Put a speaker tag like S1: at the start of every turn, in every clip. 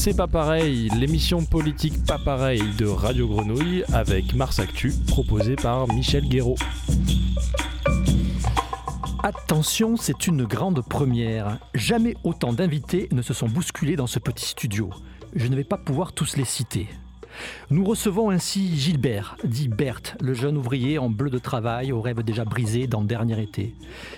S1: C'est pas pareil, l'émission politique pas pareil de Radio Grenouille avec Mars Actu, proposée par Michel Guéraud.
S2: Attention, c'est une grande première. Jamais autant d'invités ne se sont bousculés dans ce petit studio. Je ne vais pas pouvoir tous les citer. Nous recevons ainsi Gilbert, dit Berthe, le jeune ouvrier en bleu de travail aux rêves déjà brisés dans dernier été.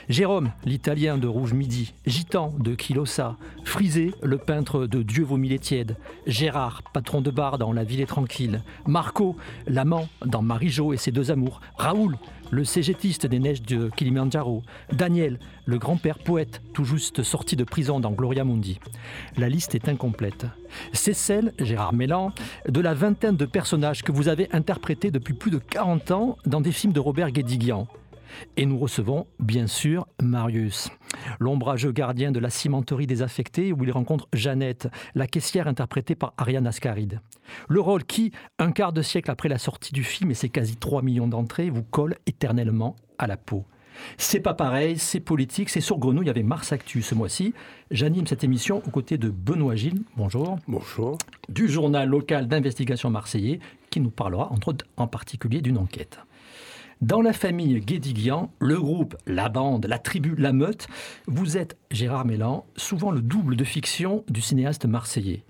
S2: Jérôme, l'italien de Rouge Midi. Gitan de Kilosa. Frisé, le peintre de Dieu vaut mille tiède. Gérard, patron de bar dans La ville est tranquille. Marco, l'amant dans Marie-Jo et ses deux amours. Raoul, le cégétiste des neiges de Kilimanjaro, Daniel, le grand-père poète tout juste sorti de prison dans Gloria Mundi. La liste est incomplète. C'est celle, Gérard Mélan, de la vingtaine de personnages que vous avez interprétés depuis plus de 40 ans dans des films de Robert Guédiguian. Et nous recevons, bien sûr, Marius, l'ombrageux gardien de la cimenterie désaffectée où il rencontre Jeannette, la caissière interprétée par Ariane Ascaride. Le rôle qui, un quart de siècle après la sortie du film et ses quasi 3 millions d'entrées, vous colle éternellement à la peau. C'est pas pareil, c'est politique, c'est sur Grenouille, il y avait Mars Actu ce mois-ci. J'anime cette émission aux côtés de Benoît Gilles, bonjour.
S3: Bonjour.
S2: Du journal local d'investigation marseillais, qui nous parlera entre autres en particulier d'une enquête. Dans la famille Guédiguian, le groupe, la bande, la tribu, la meute, vous êtes, Gérard Mélan, souvent le double de fiction du cinéaste marseillais.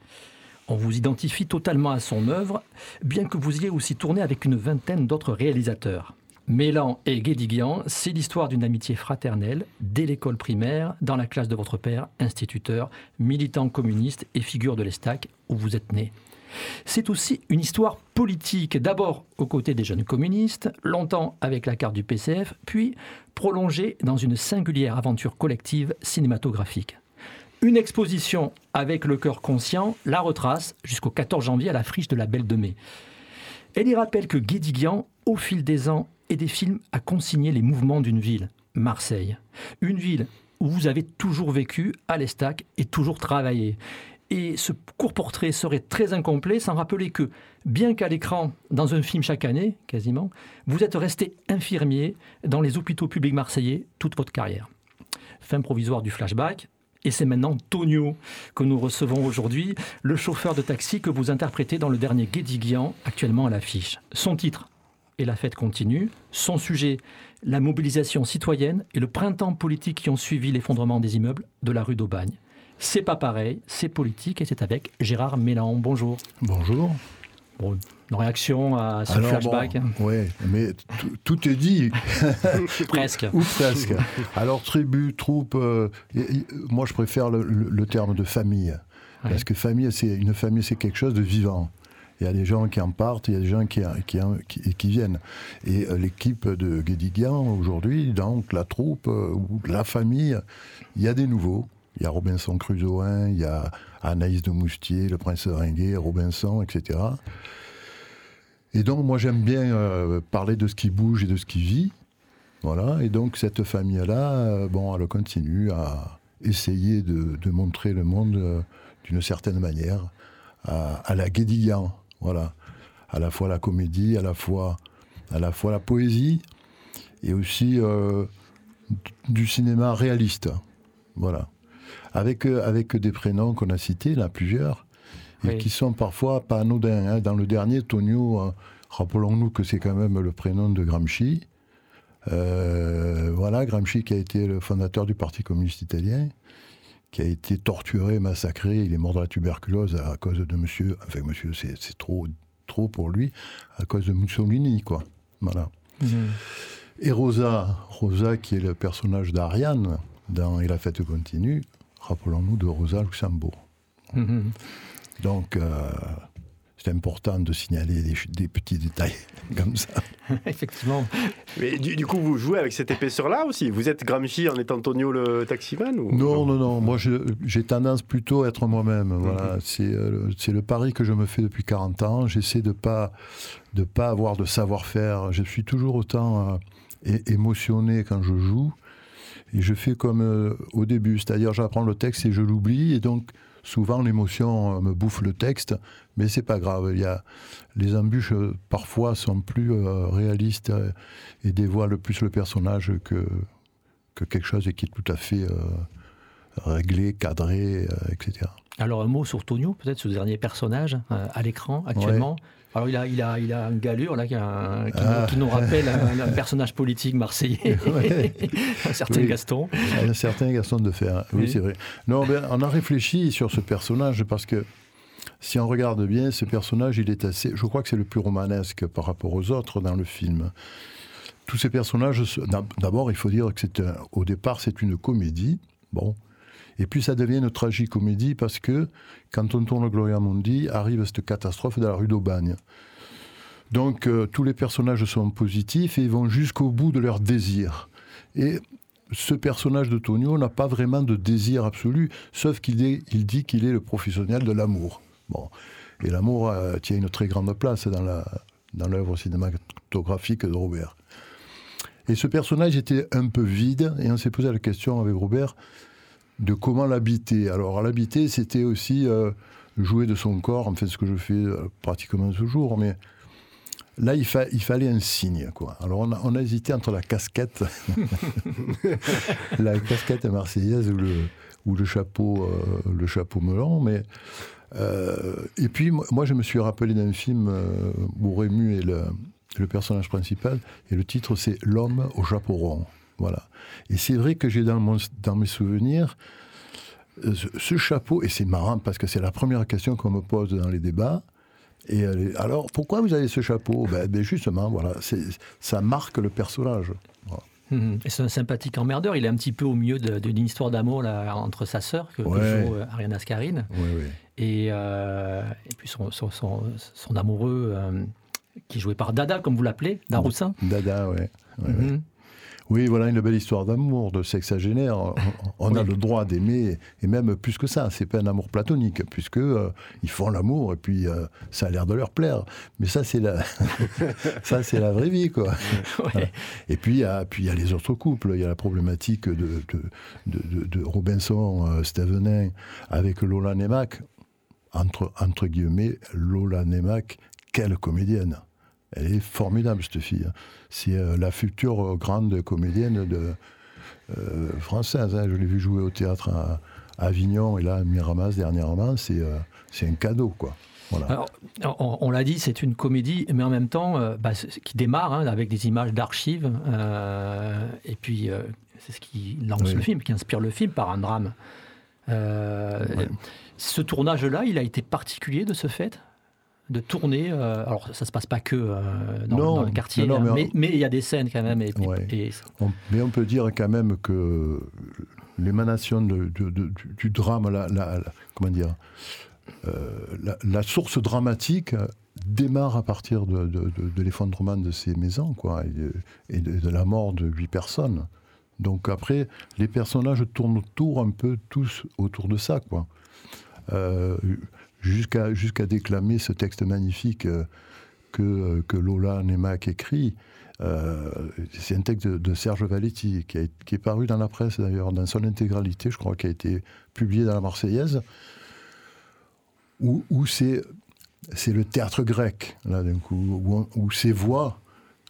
S2: On vous identifie totalement à son œuvre, bien que vous ayez aussi tourné avec une vingtaine d'autres réalisateurs. Mélan et Guédiguian, c'est l'histoire d'une amitié fraternelle dès l'école primaire, dans la classe de votre père, instituteur, militant communiste et figure de l'Estac où vous êtes né. C'est aussi une histoire politique, d'abord aux côtés des jeunes communistes, longtemps avec la carte du PCF, puis prolongée dans une singulière aventure collective cinématographique. Une exposition avec le cœur conscient la retrace jusqu'au 14 janvier à la friche de la Belle de Mai. Elle y rappelle que Guédiguian, au fil des ans et des films, a consigné les mouvements d'une ville, Marseille. Une ville où vous avez toujours vécu à l'Estac et toujours travaillé. Et ce court portrait serait très incomplet sans rappeler que, bien qu'à l'écran, dans un film chaque année, quasiment, vous êtes resté infirmier dans les hôpitaux publics marseillais toute votre carrière. Fin provisoire du flashback, et c'est maintenant Tonio que nous recevons aujourd'hui, le chauffeur de taxi que vous interprétez dans le dernier Guédiguian, actuellement à l'affiche. Son titre Et la fête continue. Son sujet La mobilisation citoyenne et le printemps politique qui ont suivi l'effondrement des immeubles de la rue d'Aubagne. C'est pas pareil, c'est politique et c'est avec Gérard Mélan. Bonjour.
S3: Bonjour.
S2: Bon, une réaction à ce flashback
S3: Oui, mais tout est dit.
S2: presque.
S3: Ou presque. Alors, tribu, troupe, euh, moi je préfère le, terme de famille. Parce que famille, c'est une famille, c'est quelque chose de vivant. Il y a des gens qui en partent, il y a des gens qui, qui, qui, viennent. Et euh, l'équipe de Guédiguian, aujourd'hui, donc la troupe euh, ou la famille, il y a des nouveaux. Il y a Robinson Crusoe, il y a Anaïs de Moustier, le prince Ringuet, Robinson, etc. Et donc, moi, j'aime bien euh, parler de ce qui bouge et de ce qui vit. Voilà. Et donc, cette famille-là, euh, bon, elle continue à essayer de, montrer le monde euh, d'une certaine manière, à, la Guédillan. Voilà. À la fois la comédie, à la fois, à la, fois la poésie, et aussi du cinéma réaliste. Voilà avec, euh, avec des prénoms qu'on a cités, là, plusieurs, et qui sont parfois pas anodins. Hein. Dans le dernier, Tonio, euh, rappelons-nous que c'est quand même le prénom de Gramsci. Euh, voilà, Gramsci qui a été le fondateur du Parti communiste italien, qui a été torturé, massacré, il est mort de la tuberculose à cause de monsieur, enfin monsieur, c'est trop, trop pour lui, à cause de Mussolini, quoi. Voilà. Mmh. Et Rosa, Rosa qui est le personnage d'Ariane dans Et la fête continue, rappelons-nous de Rosa Luxembourg. Mhm. Donc, euh, c'est important de signaler des, petits détails comme ça.
S2: Effectivement.
S4: Mais du, coup, vous jouez avec cette épaisseur-là aussi? Vous êtes Gramsci en étant Antonio le taximan ou...
S3: Non, non, non. Moi, j'ai tendance plutôt à être moi-même. Voilà. Mhm. Euh, c'est le pari que je me fais depuis 40 ans. J'essaie de ne pas, de pas avoir de savoir-faire. Je suis toujours autant euh, émotionné quand je joue et je fais comme euh, au début, c'est-à-dire j'apprends le texte et je l'oublie, et donc souvent l'émotion euh, me bouffe le texte, mais c'est pas grave. Il y a, les embûches euh, parfois sont plus réalistes et dévoilent plus le personnage que, que quelque chose qui est tout à fait réglé, cadré, etc.
S2: Alors un mot sur Tonio, peut-être ce dernier personnage euh, à l'écran actuellement. Alors il a, il a, il a une galure là qui, ah. nous rappelle un, personnage politique marseillais, un certain Gaston.
S3: Un certain Gaston de Fer, oui, c'est vrai. Non, ben, on a réfléchi sur ce personnage parce que si on regarde bien, ce personnage, il est assez. Je crois que c'est le plus romanesque par rapport aux autres dans le film. Tous ces personnages, d'abord, il faut dire que c'est au départ, c'est une comédie. Bon, et puis ça devient une tragicomédie parce que quand on tourne Gloria Mundi, arrive cette catastrophe de la rue d'Aubagne. Donc euh, tous les personnages sont positifs et ils vont jusqu'au bout de leur désir. Et ce personnage de Tonio n'a pas vraiment de désir absolu, sauf qu'il il dit qu'il est le professionnel de l'amour. Bon. Et l'amour euh, tient une très grande place dans la dans l'œuvre cinématographique de Robert. Et ce personnage était un peu vide, et on s'est posé la question avec Robert, de comment l'habiter. Alors l'habiter, c'était aussi euh, jouer de son corps, en fait ce que je fais euh, pratiquement toujours, mais là il, il, fallait un signe. Quoi. Alors on a, hésité entre la casquette, la casquette marseillaise ou le, ou le chapeau, euh, le chapeau melon, mais et puis moi je me suis rappelé d'un film où Rému est le, le personnage principal, et le titre c'est L'homme au chapeau rond. Voilà. Et c'est vrai que j'ai dans, dans mes souvenirs euh, ce, chapeau, et c'est marrant parce que c'est la première question qu'on me pose dans les débats. Et alors, pourquoi vous avez ce chapeau? Ben, ben Justement, voilà, ça marque le personnage.
S2: Hum, et c'est un sympathique emmerdeur. Il est un petit peu au milieu d'une histoire d'amour entre sa sœur, que, joue euh, Ariana Scarine, et, euh, et, puis son, son, son, amoureux, qui est joué par Dada, comme vous l'appelez, Daroussin.
S3: Dada, ouais. ouais, oui, voilà une belle histoire d'amour, de sexagénaire. On, a le droit d'aimer, et même plus que ça. C'est pas un amour platonique, puisque euh, ils font l'amour et puis euh, ça a l'air de leur plaire. Mais ça, c'est la, ça, c'est la vraie vie, quoi. Et puis, il y a, puis il y a les autres couples. Il y a la problématique de, de, de, Robinson euh, Stevenin avec Lola Nemac. Entre, entre guillemets, Lola Nemac, quelle comédienne! Elle est formidable, cette fille. Hein. C'est euh, la future grande comédienne de, euh, française. Hein. Je l'ai vu jouer au théâtre à, Avignon et là, à Miramas, dernièrement. C'est euh, c'est un cadeau, quoi.
S2: Voilà. on, l'a dit, c'est une comédie, mais en même temps, bah, qui démarre hein, avec des images d'archives. et puis, c'est ce qui lance le film, qui inspire le film par un drame. Ce tournage-là, il a été particulier de ce fait? De tourner. Euh, alors, ça se passe pas que euh, dans, le quartier, hein, mais, il y a des scènes quand même. Et,
S3: mais on peut dire quand même que l'émanation du drame, la, comment dire, euh, la, source dramatique démarre à partir de, l'effondrement de ces maisons, quoi, et, de, la mort de huit personnes. Donc après, les personnages tournent autour un peu tous autour de ça, quoi jusqu'à jusqu'à déclamer ce texte magnifique euh, que, euh, que Lola Nemac écrit. Euh, c'est un texte de, Serge Valetti qui, qui, est paru dans la presse d'ailleurs, dans son intégralité, je crois, qui a été publié dans la Marseillaise, où, où c'est c'est le théâtre grec, là d'un coup, où, où, ces voix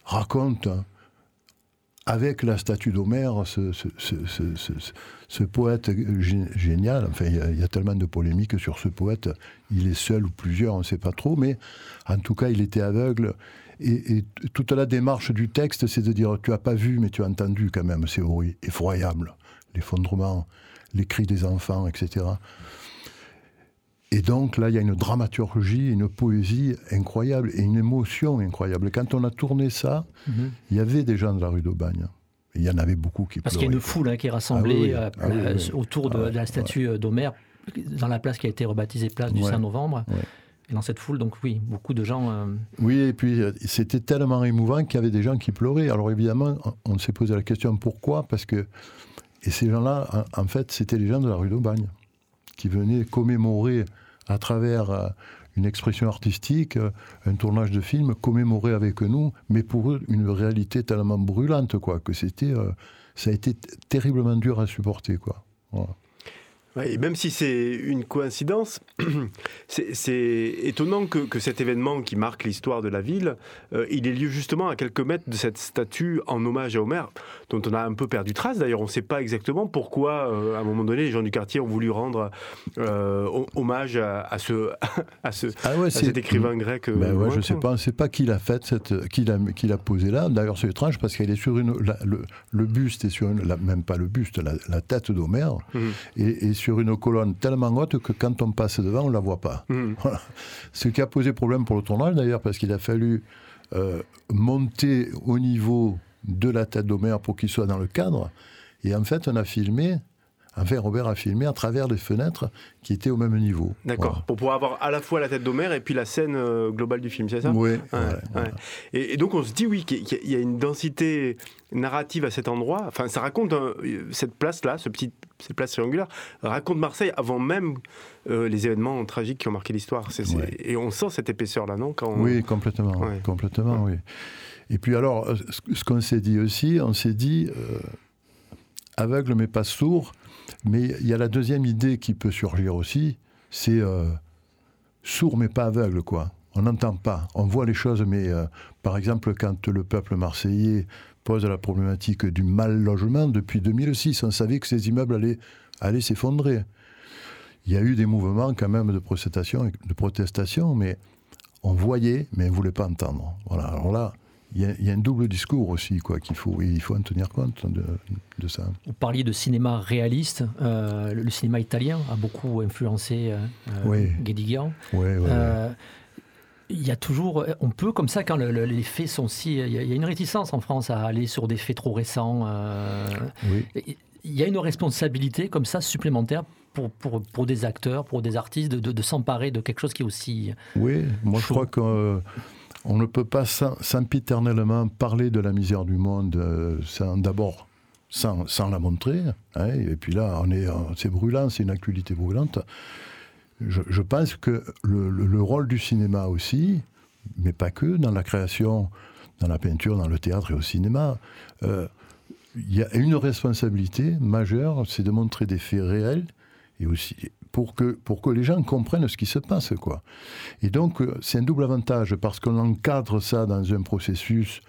S3: racontent avec la statue d'Homère, ce, poète génial, enfin il y, a tellement de polémiques sur ce poète, il est seul ou plusieurs, on ne sait pas trop, mais en tout cas il était aveugle. Et, toute la démarche du texte, c'est de dire tu as pas vu, mais tu as entendu quand même, c'est effroyable, l'effondrement, les cris des enfants, etc. Et donc là, il y a une dramaturgie, une poésie incroyable et une émotion incroyable. Quand on a tourné ça, mhm. il y avait des gens de la rue d'Aubagne. Il y en avait beaucoup qui
S2: Parce qu'il y a une foule hein, qui est rassemblée ah euh, ah euh, autour de, la statue euh, d'Homère, dans la place qui a été rebaptisée place du 5 novembre. Et dans cette foule, donc oui, beaucoup de gens.
S3: Oui, et puis c'était tellement émouvant qu'il y avait des gens qui pleuraient. Alors évidemment, on s'est posé la question pourquoi? Parce que. Et ces gens-là, en fait, c'était les gens de la rue d'Aubagne qui venaient commémorer à travers euh, une expression artistique, euh, un tournage de film, commémorer avec nous, mais pour eux, une réalité tellement brûlante, quoi, que c'était, euh, ça a été terriblement dur à supporter, quoi.
S4: Et même si c'est une coïncidence, c'est étonnant que, cet événement qui marque l'histoire de la ville, euh, il ait lieu justement à quelques mètres de cette statue en hommage à Homer, dont on a un peu perdu trace. D'ailleurs, on ne sait pas exactement pourquoi, euh, à un moment donné, les gens du quartier ont voulu rendre euh, hommage à, ce, à, ce,
S3: ah
S4: cet écrivain grec.
S3: Ben ouais, je ne sais pas, on ne sait pas qui l'a fait, cette, qui l'a posé là. D'ailleurs, c'est étrange parce qu'elle est sur une, le, buste est sur une, même pas le buste, la, tête d'Homer, mmh. et, et sur une colonne tellement haute que quand on passe devant, on ne la voit pas. Hmm. Ce qui a posé problème pour le tournage d'ailleurs, parce qu'il a fallu euh, monter au niveau de la tête d'Homère pour qu'il soit dans le cadre. Et en fait, on a filmé Enfin, Robert a filmé à travers les fenêtres qui étaient au même niveau.
S4: D'accord. Pour pouvoir avoir à la fois la tête d'Homère et puis la scène euh, globale du film, c'est ça?
S3: Oui.
S4: Et, donc on se dit, oui, qu'il y a une densité narrative à cet endroit. Enfin, ça raconte cette place-là, ce petit, cette place triangulaire, raconte Marseille avant même euh, les événements tragiques qui ont marqué l'histoire. Et on sent cette épaisseur-là, non? Quand
S3: Oui, complètement. Complètement, oui. Et puis alors, euh, ce qu'on s'est dit aussi, on s'est dit, aveugle mais pas sourd, mais il y a la deuxième idée qui peut surgir aussi, c'est euh, sourd mais pas aveugle, quoi. On n'entend pas, on voit les choses, mais euh, par exemple, quand le peuple marseillais pose la problématique du mal logement depuis 2006, on savait que ces immeubles allaient, allaient s'effondrer. Il y a eu des mouvements quand même de protestation, de protestation mais on voyait, mais on ne voulait pas entendre. Voilà. Il y, a un double discours aussi, quoi, qu'il faut, il faut en tenir compte de, ça.
S2: Vous parliez de cinéma réaliste. Euh, le cinéma italien a beaucoup influencé euh,
S3: oui.
S2: Guédiguian.
S3: Oui, oui,
S2: euh, il y a toujours, on peut comme ça quand les faits sont si, il y, a, une réticence en France à aller sur des faits trop récents. Il y a une responsabilité comme ça supplémentaire pour, pour, pour, des acteurs, pour des artistes, de, de, s'emparer de quelque chose qui est aussi.
S3: Oui, moi je crois que on ne peut pas sempiternellement parler de la misère du monde euh, d'abord sans, la montrer. Hein, et puis là, on est, c'est brûlant, c'est une actualité brûlante. Je, pense que le, rôle du cinéma aussi, mais pas que, dans la création, dans la peinture, dans le théâtre et au cinéma, euh, il y a une responsabilité majeure, c'est de montrer des faits réels et aussi pour que, pour que les gens comprennent ce qui se passe. Quoi. Et donc, euh, c'est un double avantage, parce qu'on encadre ça dans un processus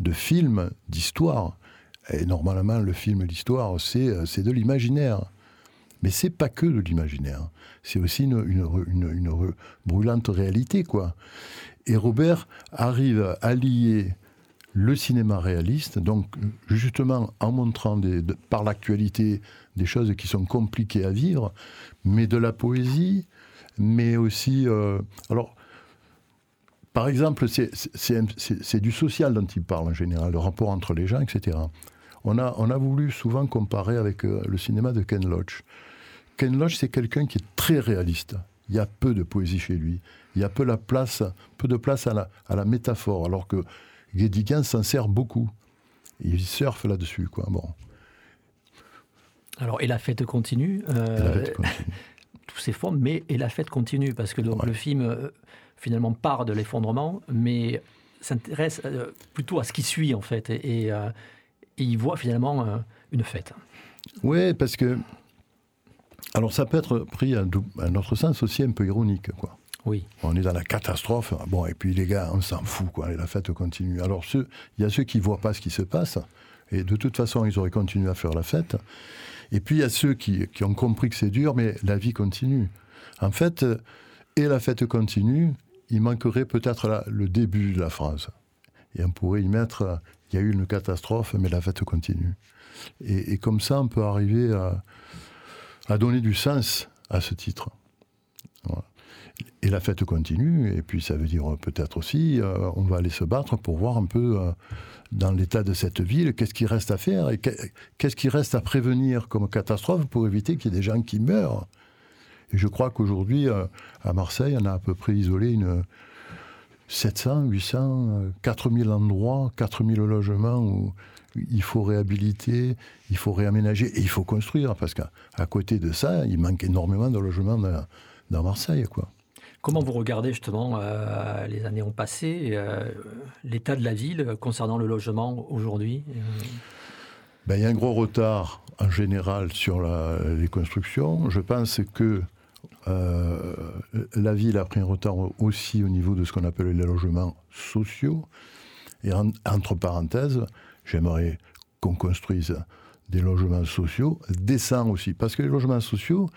S3: de film, d'histoire. Et normalement, le film d'histoire, c'est, euh, de l'imaginaire. Mais c'est pas que de l'imaginaire. C'est aussi une, une, une, brûlante réalité, quoi. Et Robert arrive à lier le cinéma réaliste, donc justement en montrant par l'actualité des choses qui sont compliquées à vivre, mais de la poésie, mais aussi... Euh, alors, par exemple, c'est du social dont il parle en général, le rapport entre les gens, etc. On a, on a voulu souvent comparer avec euh, le cinéma de Ken Loach. Ken Loach, c'est quelqu'un qui est très réaliste. Il y a peu de poésie chez lui. Il y a peu, la place, peu de place à la, à la métaphore, alors que Guédiguian s'en sert beaucoup. Il surfe là-dessus, quoi. Bon.
S2: Alors, et la fête continue.
S3: Euh,
S2: tous ces formes, mais et la fête continue, parce que donc, le film euh, finalement part de l'effondrement, mais s'intéresse euh, plutôt à ce qui suit en fait, et, il voit finalement une fête.
S3: Oui, parce que alors ça peut être pris à, un autre sens aussi un peu ironique, quoi.
S2: Oui.
S3: On est dans la catastrophe. Bon, et puis les gars, on s'en fout, quoi. Et la fête continue. Alors, il y a ceux qui ne voient pas ce qui se passe. Et de toute façon, ils auraient continué à faire la fête. Et puis il y a ceux qui, ont compris que c'est dur, mais la vie continue. En fait, et la fête continue, il manquerait peut-être le début de la phrase. Et on pourrait y mettre, il y a eu une catastrophe, mais la fête continue. Et, comme ça, on peut arriver à, donner du sens à ce titre. Et la fête continue, et puis ça veut dire peut-être aussi, euh, on va aller se battre pour voir un peu euh, dans l'état de cette ville, qu'est-ce qui reste à faire et qu'est-ce qui reste à prévenir comme catastrophe pour éviter qu'il y ait des gens qui meurent. Et je crois qu'aujourd'hui, euh, à Marseille, on a à peu près isolé une 700, 800, 4000 endroits, 4000 logements où il faut réhabiliter, il faut réaménager et il faut construire, parce qu'à côté de ça, il manque énormément de logements dans, dans Marseille. Quoi.
S2: Comment vous regardez justement, euh, les années ont passé, euh, l'état de la ville concernant le logement aujourd'hui
S3: ben, Il y a un gros retard en général sur les constructions. Je pense que euh, la ville a pris un retard aussi au niveau de ce qu'on appelle les logements sociaux. Et entre parenthèses, j'aimerais qu'on construise des logements sociaux décents aussi. Parce que les logements sociaux,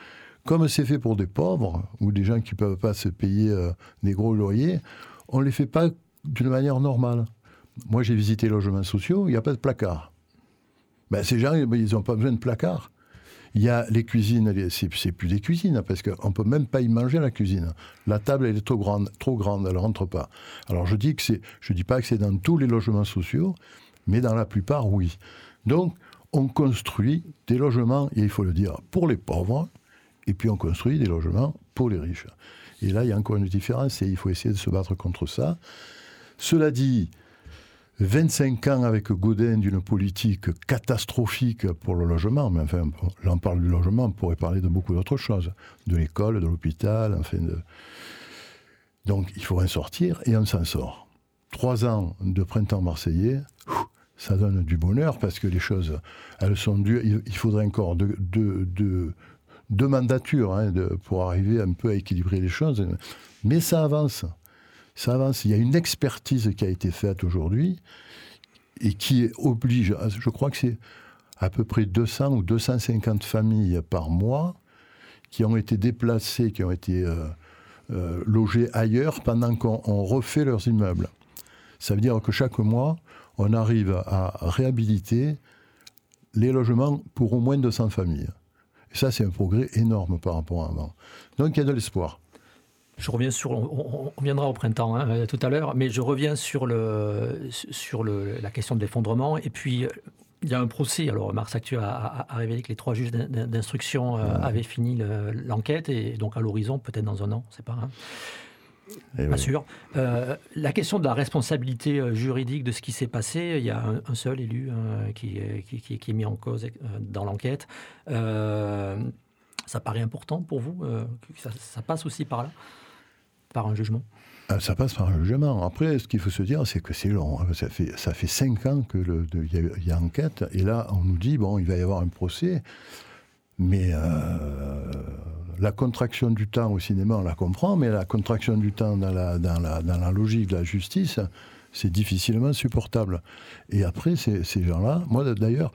S3: comme c'est fait pour des pauvres ou des gens qui ne peuvent pas se payer euh, des gros loyers, on ne les fait pas d'une manière normale. Moi, j'ai visité les logements sociaux, il n'y a pas de placard. Ben, ces gens, ben, ils n'ont pas besoin de placard. Il y a les cuisines, c'est plus des cuisines, parce qu'on ne peut même pas y manger la cuisine. La table, elle est trop grande, trop grande elle ne rentre pas. Alors je dis que c'est, je dis pas que c'est dans tous les logements sociaux, mais dans la plupart, oui. Donc, on construit des logements, et il faut le dire, pour les pauvres, et puis on construit des logements pour les riches. Et là, il y a encore une différence, et il faut essayer de se battre contre ça. Cela dit, 25 ans avec Godin d'une politique catastrophique pour le logement, mais enfin, là on parle du logement, on pourrait parler de beaucoup d'autres choses, de l'école, de l'hôpital, enfin. Donc il faut en sortir et on s'en sort. Trois ans de printemps marseillais, ça donne du bonheur parce que les choses, elles sont dures. Il faudrait encore deux, de, mandatures hein, pour arriver un peu à équilibrer les choses, mais ça avance ça avance. Il y a une expertise qui a été faite aujourd'hui et qui oblige, je crois que c'est à peu près 200 ou 250 familles par mois qui ont été déplacées, qui ont été euh, euh, logées ailleurs pendant qu'on refait leurs immeubles. Ça veut dire que chaque mois, on arrive à réhabiliter les logements pour au moins 200 familles. Et ça, c'est un progrès énorme par rapport à avant. Donc il y a de l'espoir.
S2: Je reviens sur, on, viendra au printemps hein, euh, tout à l'heure, mais je reviens sur, le, sur le, la question de l'effondrement. Et puis, euh, il y a un procès. Alors, Mars Actu a, révélé que les trois juges d'instruction euh, avaient fini l'enquête, et donc à l'horizon, peut-être dans un an, c'est pas. Hein. Eh pas sûr. la question de la responsabilité juridique de ce qui s'est passé, il y a un, seul élu hein, qui, qui, qui, est mis en cause dans l'enquête. ça paraît important pour vous ça, ça, passe aussi par là par un jugement?
S3: Ça passe par un jugement. Après, ce qu'il faut se dire, c'est que c'est long. Hein. Ça fait, ça fait cinq ans qu'il y, y, a enquête. Et là, on nous dit, bon, il va y avoir un procès. Mais euh, la contraction du temps au cinéma, on la comprend. Mais la contraction du temps dans la, logique de la justice, c'est difficilement supportable. Et après, ces, ces gens-là, moi d'ailleurs,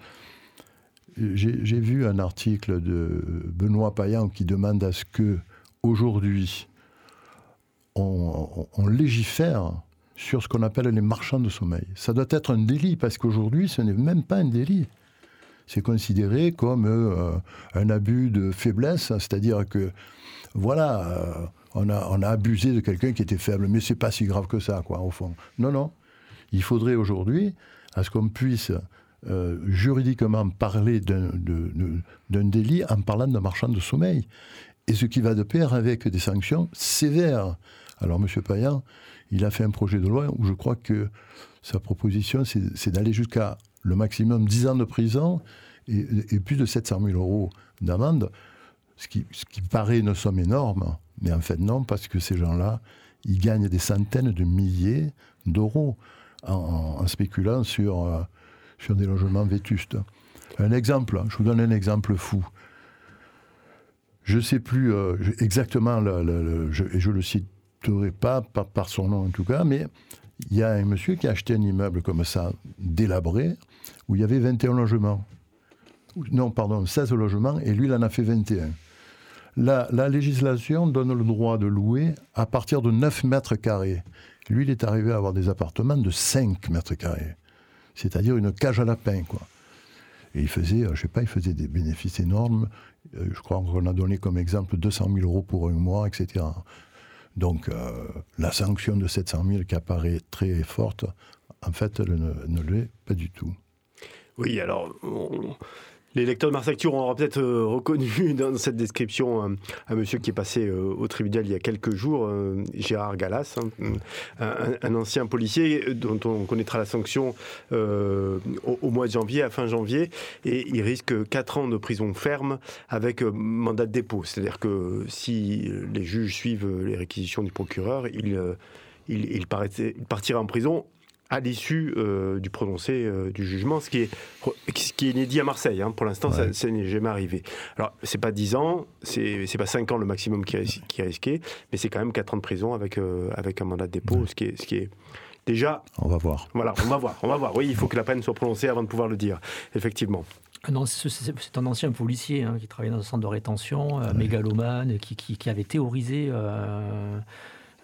S3: j'ai vu un article de Benoît Payan qui demande à ce que, aujourd'hui, on, légifère sur ce qu'on appelle les marchands de sommeil. Ça doit être un délit, parce qu'aujourd'hui, ce n'est même pas un délit. C'est considéré comme euh, un abus de faiblesse, c'est-à-dire que, voilà, euh, on, a, abusé de quelqu'un qui était faible, mais c'est pas si grave que ça, quoi, au fond. Non, non. Il faudrait aujourd'hui, à ce qu'on puisse euh, juridiquement parler d'un délit en parlant de marchand de sommeil. Et ce qui va de pair avec des sanctions sévères. Alors, M. Payan, il a fait un projet de loi où je crois que sa proposition, c'est d'aller jusqu'à le maximum 10 ans de prison et, plus de 700 000 euros d'amende, ce qui, ce qui paraît une somme énorme, mais en fait non, parce que ces gens-là, ils gagnent des centaines de milliers d'euros en, spéculant sur, euh, sur des logements vétustes. Un exemple, je vous donne un exemple fou. Je ne sais plus euh, exactement, le, je, et je le cite pas par, son nom en tout cas, mais il y a un monsieur qui a acheté un immeuble comme ça, délabré, où il y avait 21 logements. Non, pardon, 16 logements, et lui, il en a fait 21. La, la législation donne le droit de louer à partir de 9 mètres carrés. Lui, il est arrivé à avoir des appartements de 5 mètres carrés. C'est-à-dire une cage à lapin, quoi. Et il faisait, euh, je sais pas, il faisait des bénéfices énormes. Euh, je crois qu'on a donné comme exemple 200 000 euros pour un mois, etc. Donc euh, la sanction de 700 000 qui apparaît très forte, en fait, elle ne, ne l'est pas du tout.
S4: Oui, alors, les lecteurs de Mars Actu auront peut-être euh, reconnu dans cette description un, monsieur qui est passé euh, au tribunal il y a quelques jours, euh, Gérard Gallas, hein, un, ancien policier dont on connaîtra la sanction au, mois de janvier, à fin janvier, et il risque 4 ans de prison ferme avec mandat de dépôt. C'est-à-dire que si les juges suivent les réquisitions du procureur, il partira en prison à l'issue du prononcé du jugement, ce qui est, ce qui est inédit à Marseille. Hein. Pour l'instant, ça, n'est jamais arrivé. Alors, c'est pas 10 ans, c'est pas 5 ans le maximum qui a, qui a risqué, mais c'est quand même 4 ans de prison avec, avec un mandat de dépôt, ce, qui est, ce qui est déjà.
S3: On va voir.
S4: Voilà, on va voir, on va voir. Oui, il faut que la peine soit prononcée avant de pouvoir le dire, effectivement.
S2: C'est un ancien policier hein, qui travaillait dans un centre de rétention, euh, mégalomane, qui, qui, avait théorisé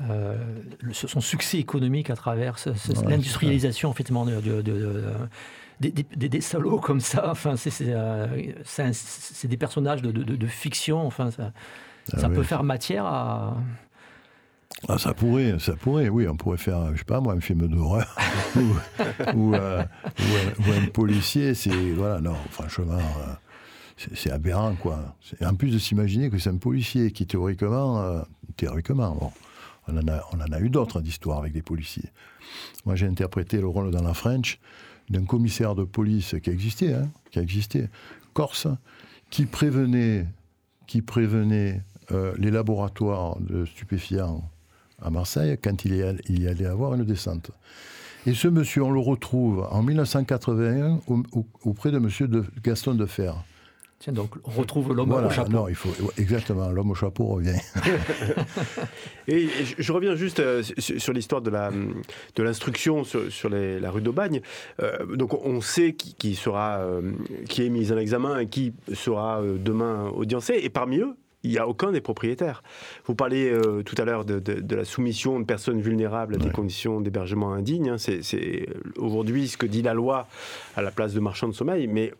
S2: euh, euh, son succès économique à travers l'industrialisation effectivement de, de, des, des, salauds comme ça. Enfin, c'est des personnages de, fiction. Enfin, ça, ah ça peut faire matière à,
S3: ah, ça pourrait, ça pourrait, oui, on pourrait faire, je sais pas moi, un film d'horreur ou, euh, ou, un, policier, c'est, voilà, non, franchement, euh, c'est aberrant, quoi. En plus de s'imaginer que c'est un policier qui, théoriquement, euh, théoriquement, bon, on en a, a eu d'autres d'histoires avec des policiers. Moi, j'ai interprété le rôle dans la French d'un commissaire de police qui existait, hein, qui existait, corse, qui prévenait, qui prévenait les laboratoires de stupéfiants à Marseille quand il y, allait avoir une descente. Et ce monsieur, on le retrouve en 1981 auprès de monsieur de Gaston.
S2: Tiens, donc on retrouve l'homme au chapeau. Non,
S3: il faut, exactement, l'homme au chapeau revient.
S4: et, je, reviens juste euh, sur, l'histoire de, la, de l'instruction sur, la rue d'Aubagne. Euh, donc on sait qui, sera, euh, qui est mis en examen et qui sera demain audiencé. Et parmi eux, il n'y a aucun des propriétaires. Vous parlez euh, tout à l'heure de, la soumission de personnes vulnérables à des conditions d'hébergement indignes. Hein. C'est aujourd'hui ce que dit la loi à la place de marchands de sommeil. Mais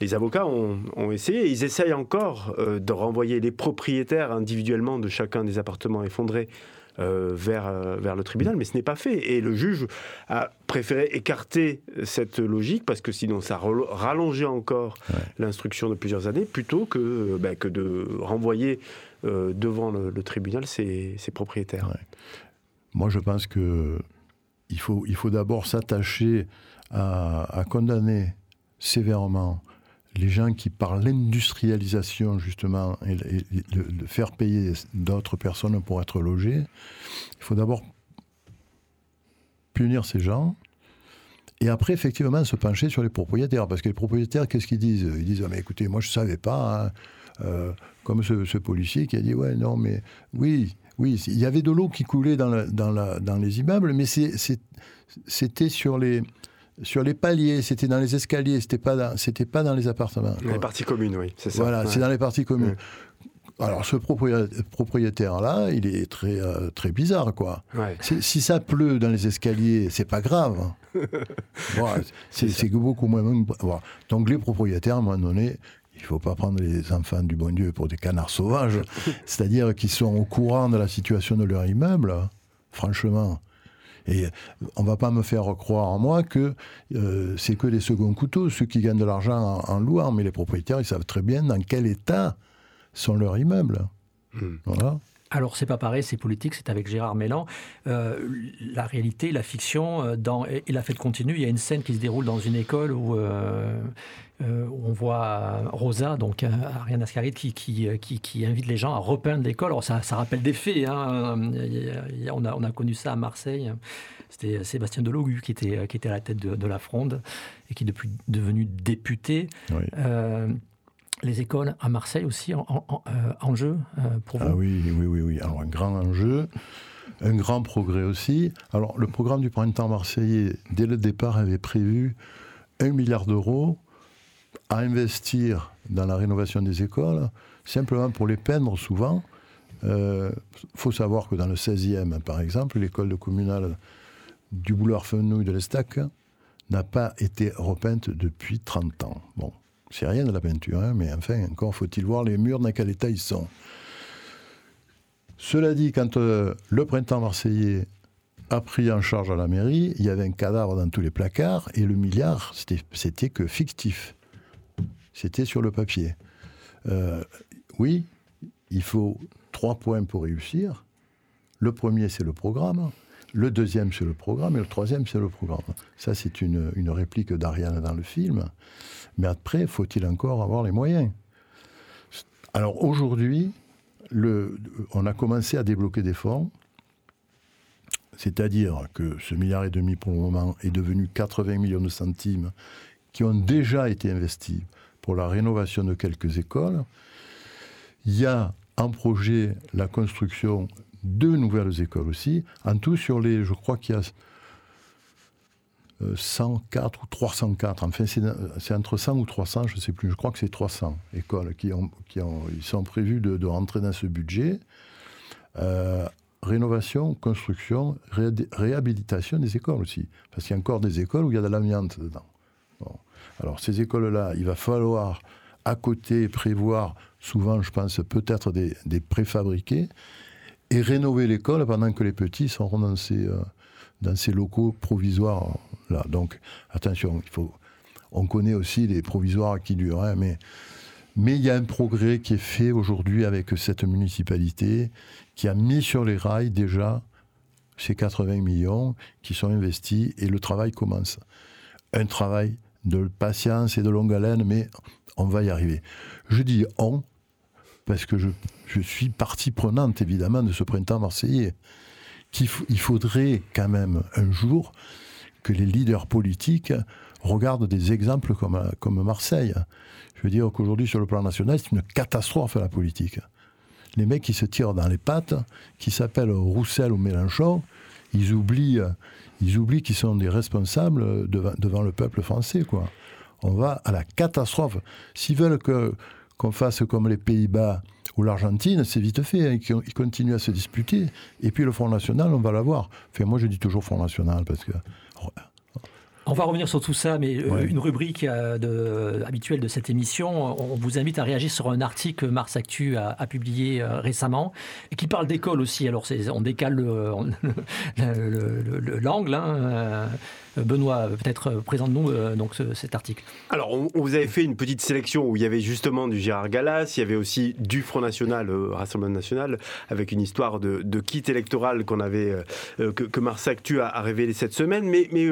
S4: les avocats ont, essayé, ils essayent encore euh, de renvoyer les propriétaires individuellement de chacun des appartements effondrés euh, vers, euh, vers le tribunal, mais ce n'est pas fait. Et le juge a préféré écarter cette logique parce que sinon ça rallongeait encore l'instruction de plusieurs années plutôt que, ben, que de renvoyer devant le, tribunal ses, propriétaires.
S3: Moi, je pense que il faut, il faut d'abord s'attacher à, à, condamner sévèrement les gens qui, par l'industrialisation, justement, et, de, faire payer d'autres personnes pour être logés, il faut d'abord punir ces gens. Et après, effectivement, se pencher sur les propriétaires. Parce que les propriétaires, qu'est-ce qu'ils disent? Ils disent ah, mais écoutez, moi, je ne savais pas. Hein. Euh, comme ce, policier qui a dit Ouais, non, mais oui, oui, il y avait de l'eau qui coulait dans, dans les immeubles, mais c'était sur les sur les paliers, c'était dans les escaliers, c'était pas c'était pas dans les appartements.
S4: Dans les parties communes, oui, c'est ça.
S3: Voilà, c'est dans les parties communes. Alors ce propriétaire-là, il est très euh, très bizarre, quoi. Si ça pleut dans les escaliers, c'est pas grave. c'est beaucoup moins. Donc les propriétaires, à un moment donné, il ne faut pas prendre les enfants du bon Dieu pour des canards sauvages, c'est-à-dire qu'ils sont au courant de la situation de leur immeuble. Franchement, et on va pas me faire croire en moi que euh, c'est que les seconds couteaux, ceux qui gagnent de l'argent en, louant, mais les propriétaires, ils savent très bien dans quel état sont leurs immeubles. Hmm.
S2: Voilà. Alors c'est pas pareil, c'est politique, c'est avec Gérard Mélan. Euh, la réalité, la fiction, euh, dans, et, la fête continue, il y a une scène qui se déroule dans une école où, on voit Rosa, donc Ariane Ascaride, qui, qui, qui, invite les gens à repeindre l'école. Alors ça, ça, rappelle des faits, hein. on, a, on a connu ça à Marseille. C'était Sébastien Delogu qui était, qui était à la tête de, la fronde et qui est depuis devenu député les écoles à Marseille aussi en, euh, jeu euh, pour vous?
S3: Ah oui, oui, oui, oui. Alors un grand enjeu, un grand progrès aussi. Alors le programme du printemps marseillais, dès le départ, avait prévu un milliard d'euros à investir dans la rénovation des écoles, simplement pour les peindre souvent. Il euh, faut savoir que dans le 16e, par exemple, l'école communale du boulevard Fenouille de l'Estac n'a pas été repeinte depuis 30 ans. Bon, c'est rien de la peinture, hein, mais enfin, encore faut-il voir les murs dans quel état ils sont. Cela dit, quand euh, le printemps marseillais a pris en charge à la mairie, il y avait un cadavre dans tous les placards et le milliard, c'était que fictif. C'était sur le papier. Euh, oui, il faut trois points pour réussir. Le premier, c'est le programme. Le deuxième, c'est le programme. Et le troisième, c'est le programme. Ça, c'est une, une réplique d'Ariane dans le film. Mais après, faut-il encore avoir les moyens? Alors aujourd'hui, on a commencé à débloquer des fonds. C'est-à-dire que ce milliard et demi pour le moment est devenu 80 millions de centimes qui ont déjà été investis pour la rénovation de quelques écoles. Il y a en projet la construction de nouvelles écoles aussi. En tout, sur les, je crois qu'il y a 104 ou 304, enfin c'est entre 100 ou 300, je ne sais plus, je crois que c'est 300 écoles qui, ont, qui ont, ils sont prévus de, rentrer dans ce budget. Euh, rénovation, construction, réhabilitation des écoles aussi. Parce qu'il y a encore des écoles où il y a de l'amiante dedans. Alors ces écoles-là, il va falloir à côté prévoir, souvent je pense peut-être des, préfabriqués, et rénover l'école pendant que les petits seront dans ces, euh, locaux provisoires. Là. Donc attention, il faut, on connaît aussi les provisoires qui durent, hein, mais, mais il y a un progrès qui est fait aujourd'hui avec cette municipalité qui a mis sur les rails déjà ces 80 millions qui sont investis et le travail commence. Un travail de patience et de longue haleine, mais on va y arriver. Je dis on, parce que je, je suis partie prenante évidemment de ce printemps marseillais, qu'il il faudrait quand même un jour que les leaders politiques regardent des exemples comme, comme Marseille. Je veux dire qu'aujourd'hui, sur le plan national, c'est une catastrophe la politique. Les mecs qui se tirent dans les pattes, qui s'appellent Roussel ou Mélenchon, ils oublient ils oublient qu'ils sont des responsables devant, le peuple français. Quoi. On va à la catastrophe. S'ils veulent que, qu'on fasse comme les Pays-Bas ou l'Argentine, c'est vite fait. Hein. Ils continuent à se disputer. Et puis le Front National, on va l'avoir. Enfin, moi, je dis toujours Front National parce que
S2: on va revenir sur tout ça, mais euh, une rubrique euh, habituelle de cette émission, on vous invite à réagir sur un article que Mars Actu a, publié euh, récemment, et qui parle d'école aussi. Alors on décale l'angle. Hein, Benoît, peut-être euh, présente-nous euh, donc cet article.
S4: Alors, on, vous avait fait une petite sélection où il y avait justement du Gérard Gallas, il y avait aussi du Front National, euh, Rassemblement National, avec une histoire de, kit électoral qu'on avait, que, que Mars Actu a, révélé cette semaine. Mais, mais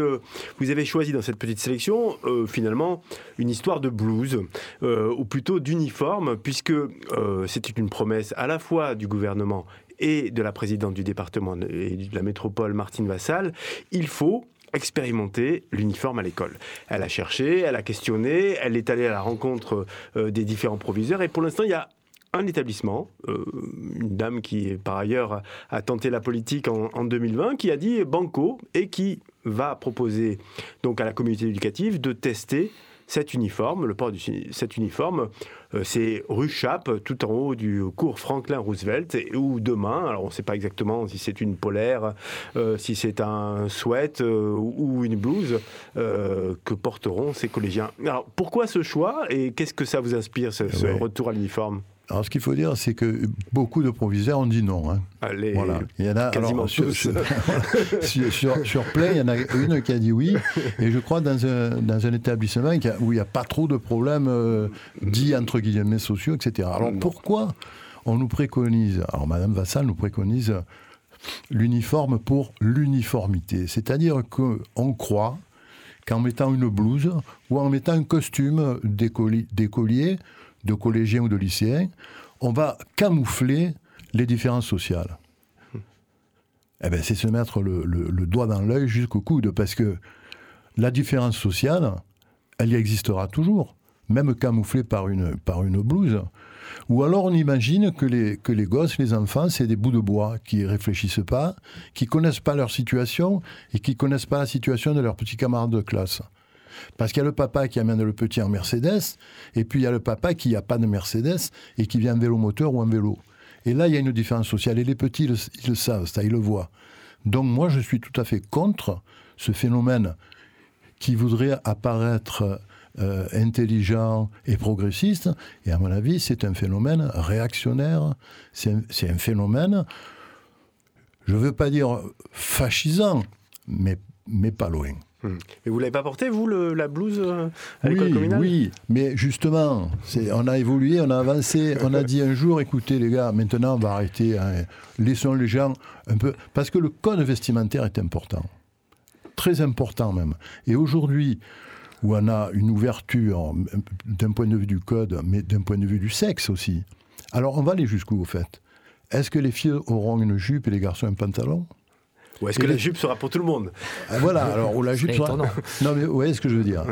S4: vous avez choisi dans cette petite sélection, finalement, une histoire de blues, ou plutôt d'uniforme, puisque c'était une promesse à la fois du gouvernement et de la présidente du département et de la métropole, Martine Vassal, il faut expérimenter l'uniforme à l'école. Elle a cherché, elle a questionné, elle est allée à la rencontre euh, des différents proviseurs et pour l'instant, il y a un établissement, euh, une dame qui par ailleurs a tenté la politique en, en, 2020, qui a dit banco et qui va proposer donc à la communauté éducative de tester cet uniforme, le port de cet uniforme, euh, c'est rue Chappe, tout en haut du cours Franklin Roosevelt, où demain, alors on ne sait pas exactement si c'est une polaire, euh, si c'est un sweat euh, ou une blouse, que porteront ces collégiens. Alors pourquoi ce choix et qu'est-ce que ça vous inspire, ce, ce retour à l'uniforme?
S3: Alors, ce qu'il faut dire, c'est que beaucoup de proviseurs ont dit non. Hein.
S4: Allez, voilà. Il y en a, quasiment
S3: sur, sur, sur, plein, il y en a une qui a dit oui. Et je crois dans un, dans un établissement où il n'y a pas trop de problèmes euh, dits entre guillemets sociaux, etc. Alors, pourquoi on nous préconise, alors Madame Vassal nous préconise l'uniforme pour l'uniformité? C'est-à-dire qu'on croit qu'en mettant une blouse ou en mettant un costume d'écolier, de collégiens ou de lycéens, on va camoufler les différences sociales. Eh ben, c'est se mettre le, doigt dans l'œil jusqu'au coude, parce que la différence sociale, elle y existera toujours, même camouflée par une, blouse. Ou alors on imagine que les, gosses, les enfants, c'est des bouts de bois qui réfléchissent pas, qui connaissent pas leur situation et qui connaissent pas la situation de leurs petits camarades de classe. Parce qu'il y a le papa qui amène le petit en Mercedes, et puis il y a le papa qui n'a pas de Mercedes et qui vient en vélo moteur ou en vélo. Et là, il y a une différence sociale. Et les petits, ils le, savent, ça, ils le voient. Donc moi, je suis tout à fait contre ce phénomène qui voudrait apparaître euh, intelligent et progressiste. Et à mon avis, c'est un phénomène réactionnaire. C'est un, phénomène, je ne veux pas dire fascisant, mais, mais pas loin.
S4: Hmm. Mais vous l'avez pas porté, vous, la blouse euh, à l'école communale
S3: Oui, mais justement, on a évolué, on a avancé, on a dit un jour, écoutez les gars, maintenant on va arrêter, hein, laissons les gens un peu... Parce que le code vestimentaire est important, très important même. Et aujourd'hui, où on a une ouverture d'un point de vue du code, mais d'un point de vue du sexe aussi, alors on va aller jusqu'où au fait? Est-ce que les filles auront une jupe et les garçons un pantalon?
S4: Ou est-ce que la jupe sera pour tout le monde
S3: ah, Voilà, alors ou la jupe sera. Non, mais vous voyez ce que je veux dire.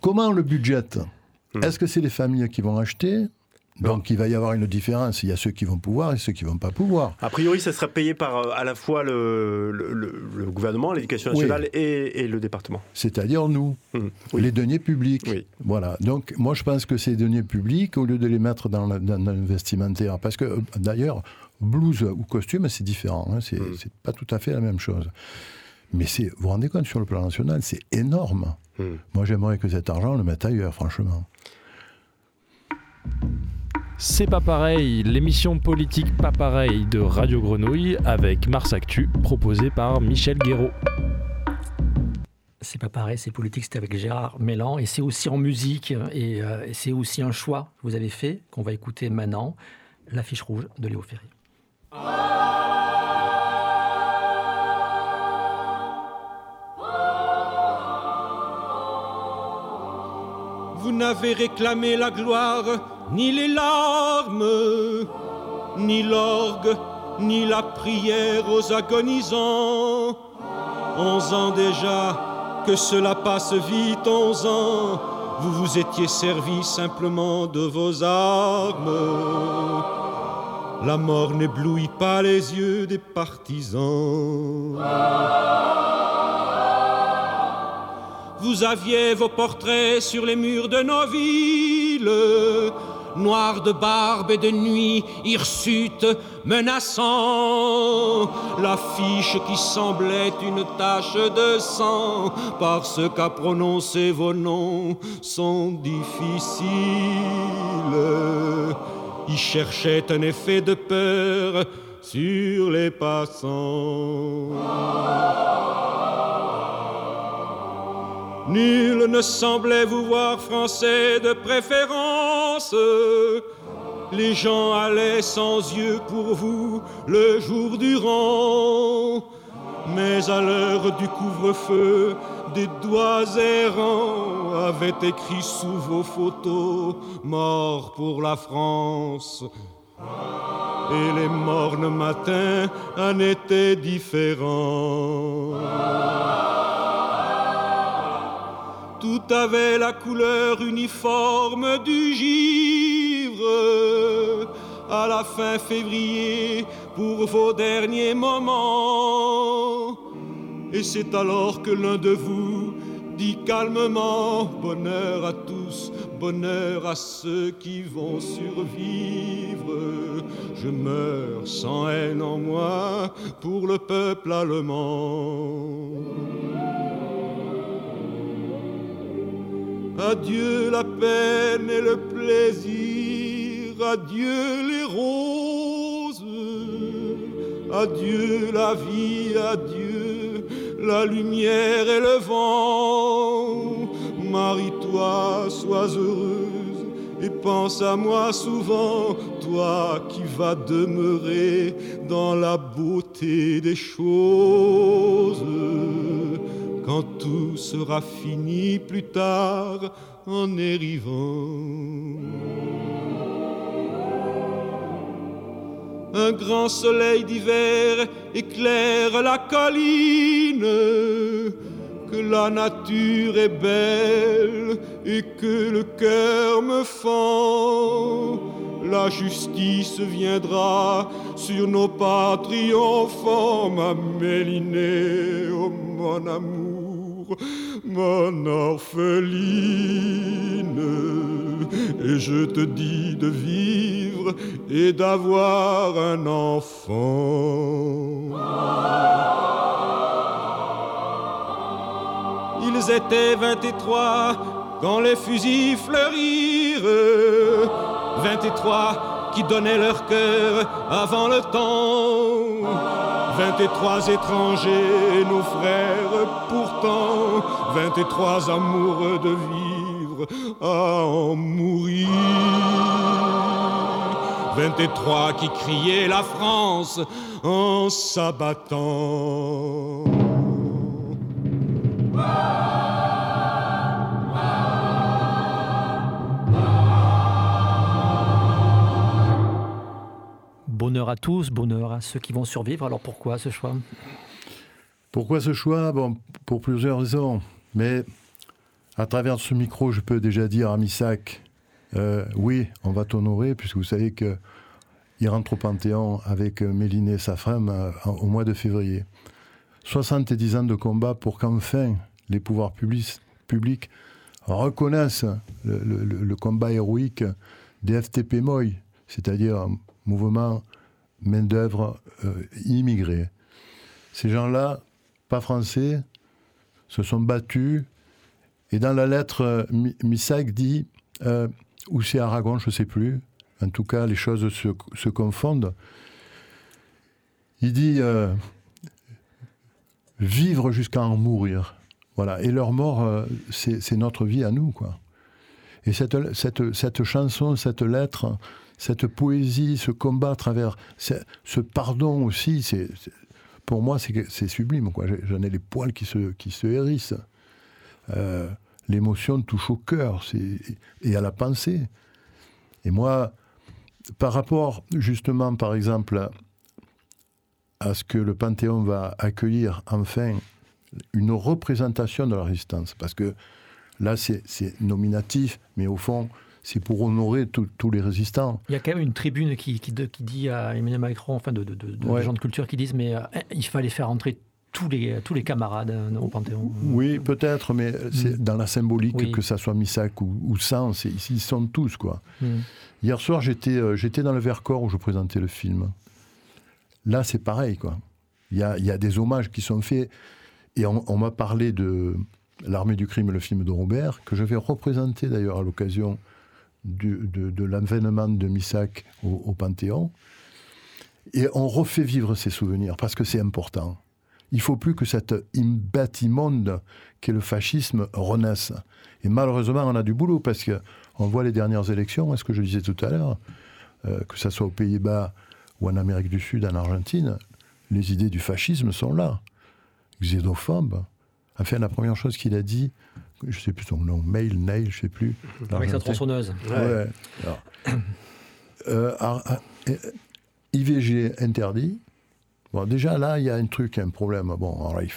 S3: comment on le budgète hmm. Est-ce que c'est les familles qui vont acheter donc il va y avoir une différence. Il y a ceux qui vont pouvoir et ceux qui ne vont pas pouvoir.
S4: A priori, ça sera payé par euh, à la fois le, le, gouvernement, l'éducation nationale et, le département.
S3: C'est-à-dire nous, mmh. les deniers publics. Voilà. Donc moi, je pense que ces deniers publics, au lieu de les mettre dans l'investimentaire, parce que euh, d'ailleurs, blouse ou costume, c'est différent. Hein, c'est mmh. pas tout à fait la même chose. Mais vous vous rendez compte, sur le plan national, c'est énorme. Mmh. Moi, j'aimerais que cet argent, on le mette ailleurs, franchement.
S1: C'est pas pareil, l'émission politique pas pareil de Radio Grenouille avec Mars Actu, proposée par Michel Guéraud.
S2: C'est pas pareil, c'est politique, c'était avec Gérard Mélan et c'est aussi en musique et, euh, et c'est aussi un choix que vous avez fait qu'on va écouter maintenant, l'affiche rouge de Léo Ferry.
S5: Vous n'avez réclamé la gloire ni les larmes, ni l'orgue, ni la prière aux agonisants. Onze ans déjà, que cela passe vite, onze ans, vous vous étiez servi simplement de vos armes. La mort n'éblouit pas les yeux des partisans. Vous aviez vos portraits sur les murs de nos villes noir de barbe et de nuit, hirsute, menaçant, l'affiche qui semblait une tache de sang, parce qu'à prononcer vos noms sont difficiles. Il cherchait un effet de peur sur les passants. Nul ne semblait vous voir français de préférence. Les gens allaient sans yeux pour vous le jour durant. Mais à l'heure du couvre-feu, des doigts errants avaient écrit sous vos photos Mort pour la France. Et les mornes matins en étaient différents. Tout avait la couleur uniforme du givre. À la fin février, pour vos derniers moments. Et c'est alors que l'un de vous dit calmement Bonheur à tous, bonheur à ceux qui vont survivre. Je meurs sans haine en moi pour le peuple allemand. Adieu la peine et le plaisir, adieu les roses, adieu la vie, adieu la lumière et le vent. Marie-toi, sois heureuse et pense à moi souvent, toi qui vas demeurer dans la beauté des choses quand tout sera fini plus tard en arrivant. Un grand soleil d'hiver éclaire la colline, que la nature est belle et que le cœur me fend. La justice viendra sur nos pas triomphants, ma Mélinée, oh mon amour mon orpheline, et je te dis de vivre et d'avoir un enfant. Ils étaient vingt-et-trois quand les fusils fleurirent, vingt-et-trois qui donnaient leur cœur avant le temps 23 étrangers, nos frères, pourtant, 23 amoureux de vivre à en mourir. 23 qui criaient la France en s'abattant.
S2: Bonheur à tous, bonheur à ceux qui vont survivre. Alors pourquoi ce choix?
S3: Pourquoi ce choix? Bon, pour plusieurs raisons. Mais à travers ce micro, je peux déjà dire à Missac, euh, oui, on va t'honorer, puisque vous savez que il rentre au Panthéon avec Méliné, sa femme, euh, au mois de février. 70 ans de combat pour qu'enfin les pouvoirs publics, publics reconnaissent le, combat héroïque des FTP MOI, c'est-à-dire un mouvement main-d'œuvre euh, immigrée. Ces gens-là, pas français, se sont battus. Et dans la lettre, euh, Missac dit, euh, ou c'est Aragon, je ne sais plus, en tout cas les choses se, confondent. Il dit vivre jusqu'à en mourir. Voilà. Et leur mort, c'est notre vie à nous, quoi. Et cette, cette, cette chanson, cette lettre, cette poésie, ce combat à travers ce, pardon aussi, c'est pour moi c'est sublime. J'en ai les poils qui se, qui se hérissent. Euh, l'émotion touche au cœur et à la pensée. Et moi, par rapport justement, par exemple, à ce que le Panthéon va accueillir enfin une représentation de la résistance, parce que Là, c'est nominatif, mais au fond, c'est pour honorer tous les résistants.
S2: Il y a quand même une tribune qui, qui, dit à Emmanuel Macron, enfin de, gens de culture qui disent, mais euh, il fallait faire entrer tous les, tous les camarades euh, au Panthéon.
S3: Oui, peut-être, mais c'est mm. dans la symbolique, que ça soit Missac ou, ou Sans, ils sont tous, quoi. Mm. Hier soir, j'étais euh, j'étais dans le Vercors où je présentais le film. Là, c'est pareil, quoi. Il y a, y a, des hommages qui sont faits, et on m'a parlé de L'armée du crime, le film de Robert, que je vais représenter d'ailleurs à l'occasion de, l'avènement de Missac au, Panthéon. Et on refait vivre ces souvenirs parce que c'est important. Il faut plus que cette bête immonde qu'est le fascisme renaisse. Et malheureusement, on a du boulot parce que on voit les dernières élections, ce que je disais tout à l'heure, euh, que ce soit aux Pays-Bas ou en Amérique du Sud, en Argentine, les idées du fascisme sont là. Enfin, la première chose qu'il a dit, je ne sais plus son nom, Mail, Nail, je ne sais plus.
S2: Avec sa tronçonneuse.
S3: Ouais. Euh, IVG interdit. Bon, déjà là, il y a un truc, un problème. Bon, alors, il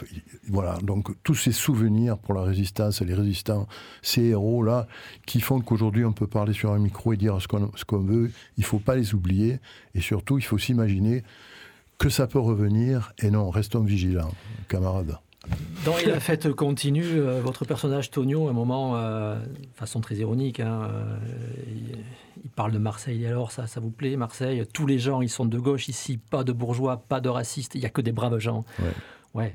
S3: voilà. Donc, tous ces souvenirs pour la résistance, les résistants, ces héros-là, qui font qu'aujourd'hui, on peut parler sur un micro et dire ce qu'on veut. Il ne faut pas les oublier. Et surtout, il faut s'imaginer que ça peut revenir. Et non, restons vigilants, camarades.
S2: Dans la fête continue, euh, votre personnage Tonio, à un moment, euh, de façon très ironique, hein, euh, il, parle de Marseille. Alors, ça, ça vous plaît, Marseille? Tous les gens, ils sont de gauche ici, pas de bourgeois, pas de racistes, il n'y a que des braves gens. Ouais.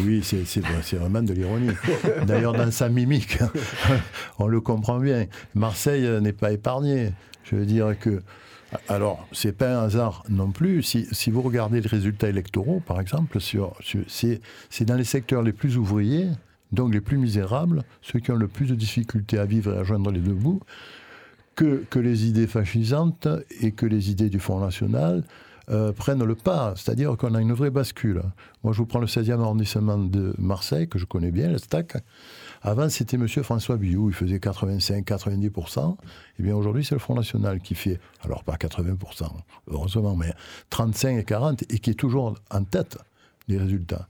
S3: Oui, c'est vraiment de l'ironie. D'ailleurs, dans sa mimique, on le comprend bien. Marseille n'est pas épargné. Je veux dire que alors, c'est pas un hasard non plus. Si, vous regardez les résultats électoraux, par exemple, c'est dans les secteurs les plus ouvriers, donc les plus misérables, ceux qui ont le plus de difficultés à vivre et à joindre les deux bouts, que, les idées fascisantes et que les idées du Front National euh, prennent le pas. C'est-à-dire qu'on a une vraie bascule. Moi, je vous prends le 16e arrondissement de Marseille, que je connais bien, le STAC. Avant, c'était M. François Billou, il faisait 85-90%. Et eh bien aujourd'hui, c'est le Front National qui fait, alors pas 80%, heureusement, mais 35 et 40, et qui est toujours en tête des résultats.